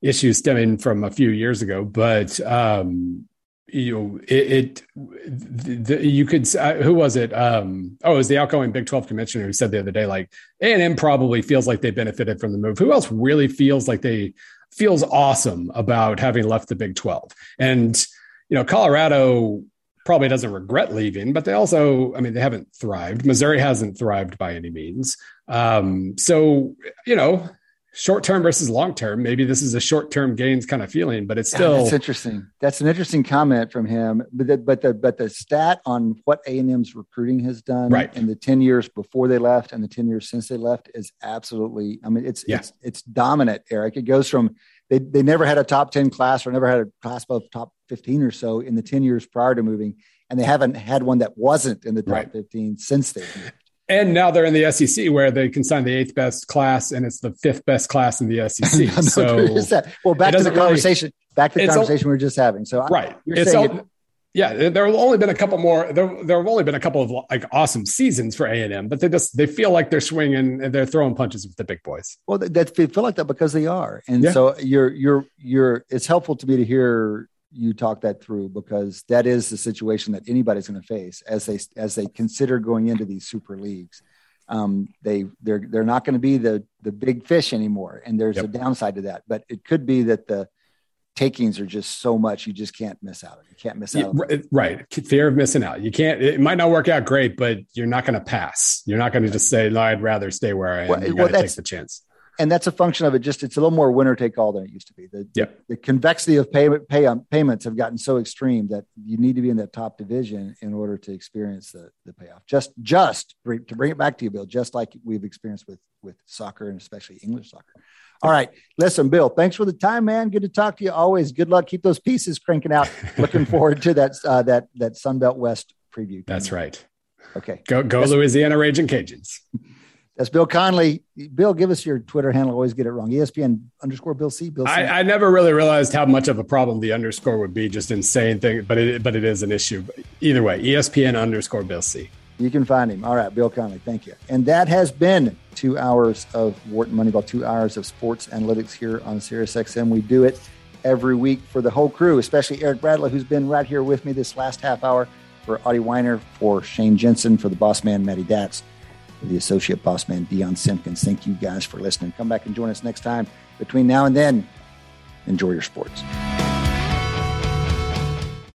issues stemming from a few years ago, but um, you know, it, it the, you could, uh, who was it? Um, oh, it was the outgoing Big 12 commissioner who said the other day, like A&M probably feels like they benefited from the move. Who else really feels like they feels awesome about having left the Big 12. And, you know, Colorado probably doesn't regret leaving, but they also, I mean, they haven't thrived. Missouri hasn't thrived by any means. Um, so, you know, short term versus long term. Maybe this is a short term gains kind of feeling, but it's still. That's interesting. That's an interesting comment from him. But the, but the but the stat on what A and M's recruiting has done right. in the ten years before they left and the ten years since they left is absolutely. I mean, it's yeah. it's it's dominant, Eric. It goes from they they never had a top ten class or never had a class above top fifteen or so in the ten years prior to moving, and they haven't had one that wasn't in the top right. fifteen since they moved. And now they're in the SEC where they can sign the eighth best class and it's the fifth best class in the SEC. no, so well, back to the conversation. Really, back to the conversation we were just having. So right, you're it's saying all, it, yeah, there have only been a couple more. There, there have only been a couple of like awesome seasons for A and M, but they just they feel like they're swinging and they're throwing punches with the big boys. Well, they, they feel like that because they are, and yeah. so you're you're you're. It's helpful to me to hear you talk that through because that is the situation that anybody's going to face as they as they consider going into these super leagues. Um, they they're they're not going to be the the big fish anymore, and there's yep. a downside to that. But it could be that the takings are just so much you just can't miss out. You can't miss out. Yeah, right, fear of missing out. You can't. It might not work out great, but you're not going to pass. You're not going to just say, "No, I'd rather stay where I am." Well, you got to well, take the chance and that's a function of it. Just it's a little more winner take all than it used to be. The, yep. the, convexity of pay, pay on payments have gotten so extreme that you need to be in that top division in order to experience the, the payoff. Just just to bring it back to you, Bill, just like we've experienced with with soccer and especially English soccer. All right, listen, Bill. Thanks for the time, man. Good to talk to you. Always. Good luck. Keep those pieces cranking out. Looking forward to that uh, that that Sunbelt West preview. That's right. Okay. Go go Louisiana Raging Cajuns. That's Bill Connelly. Bill, give us your Twitter handle. I always get it wrong. ESPN underscore Bill C. Bill C. I, I never really realized how much of a problem the underscore would be. Just insane thing, but it but it is an issue. Either way, ESPN underscore Bill C. You can find him. All right, Bill Connelly. Thank you. And that has been two hours of Wharton Moneyball, two hours of sports analytics here on SiriusXM. We do it every week for the whole crew, especially Eric Bradlow, who's been right here with me this last half hour. For Adi Wyner, for Shane Jensen, for the boss man, Matty Datz the associate boss man, Dion Simpkins. Thank you guys for listening. Come back and join us next time. Between now and then, enjoy your sports.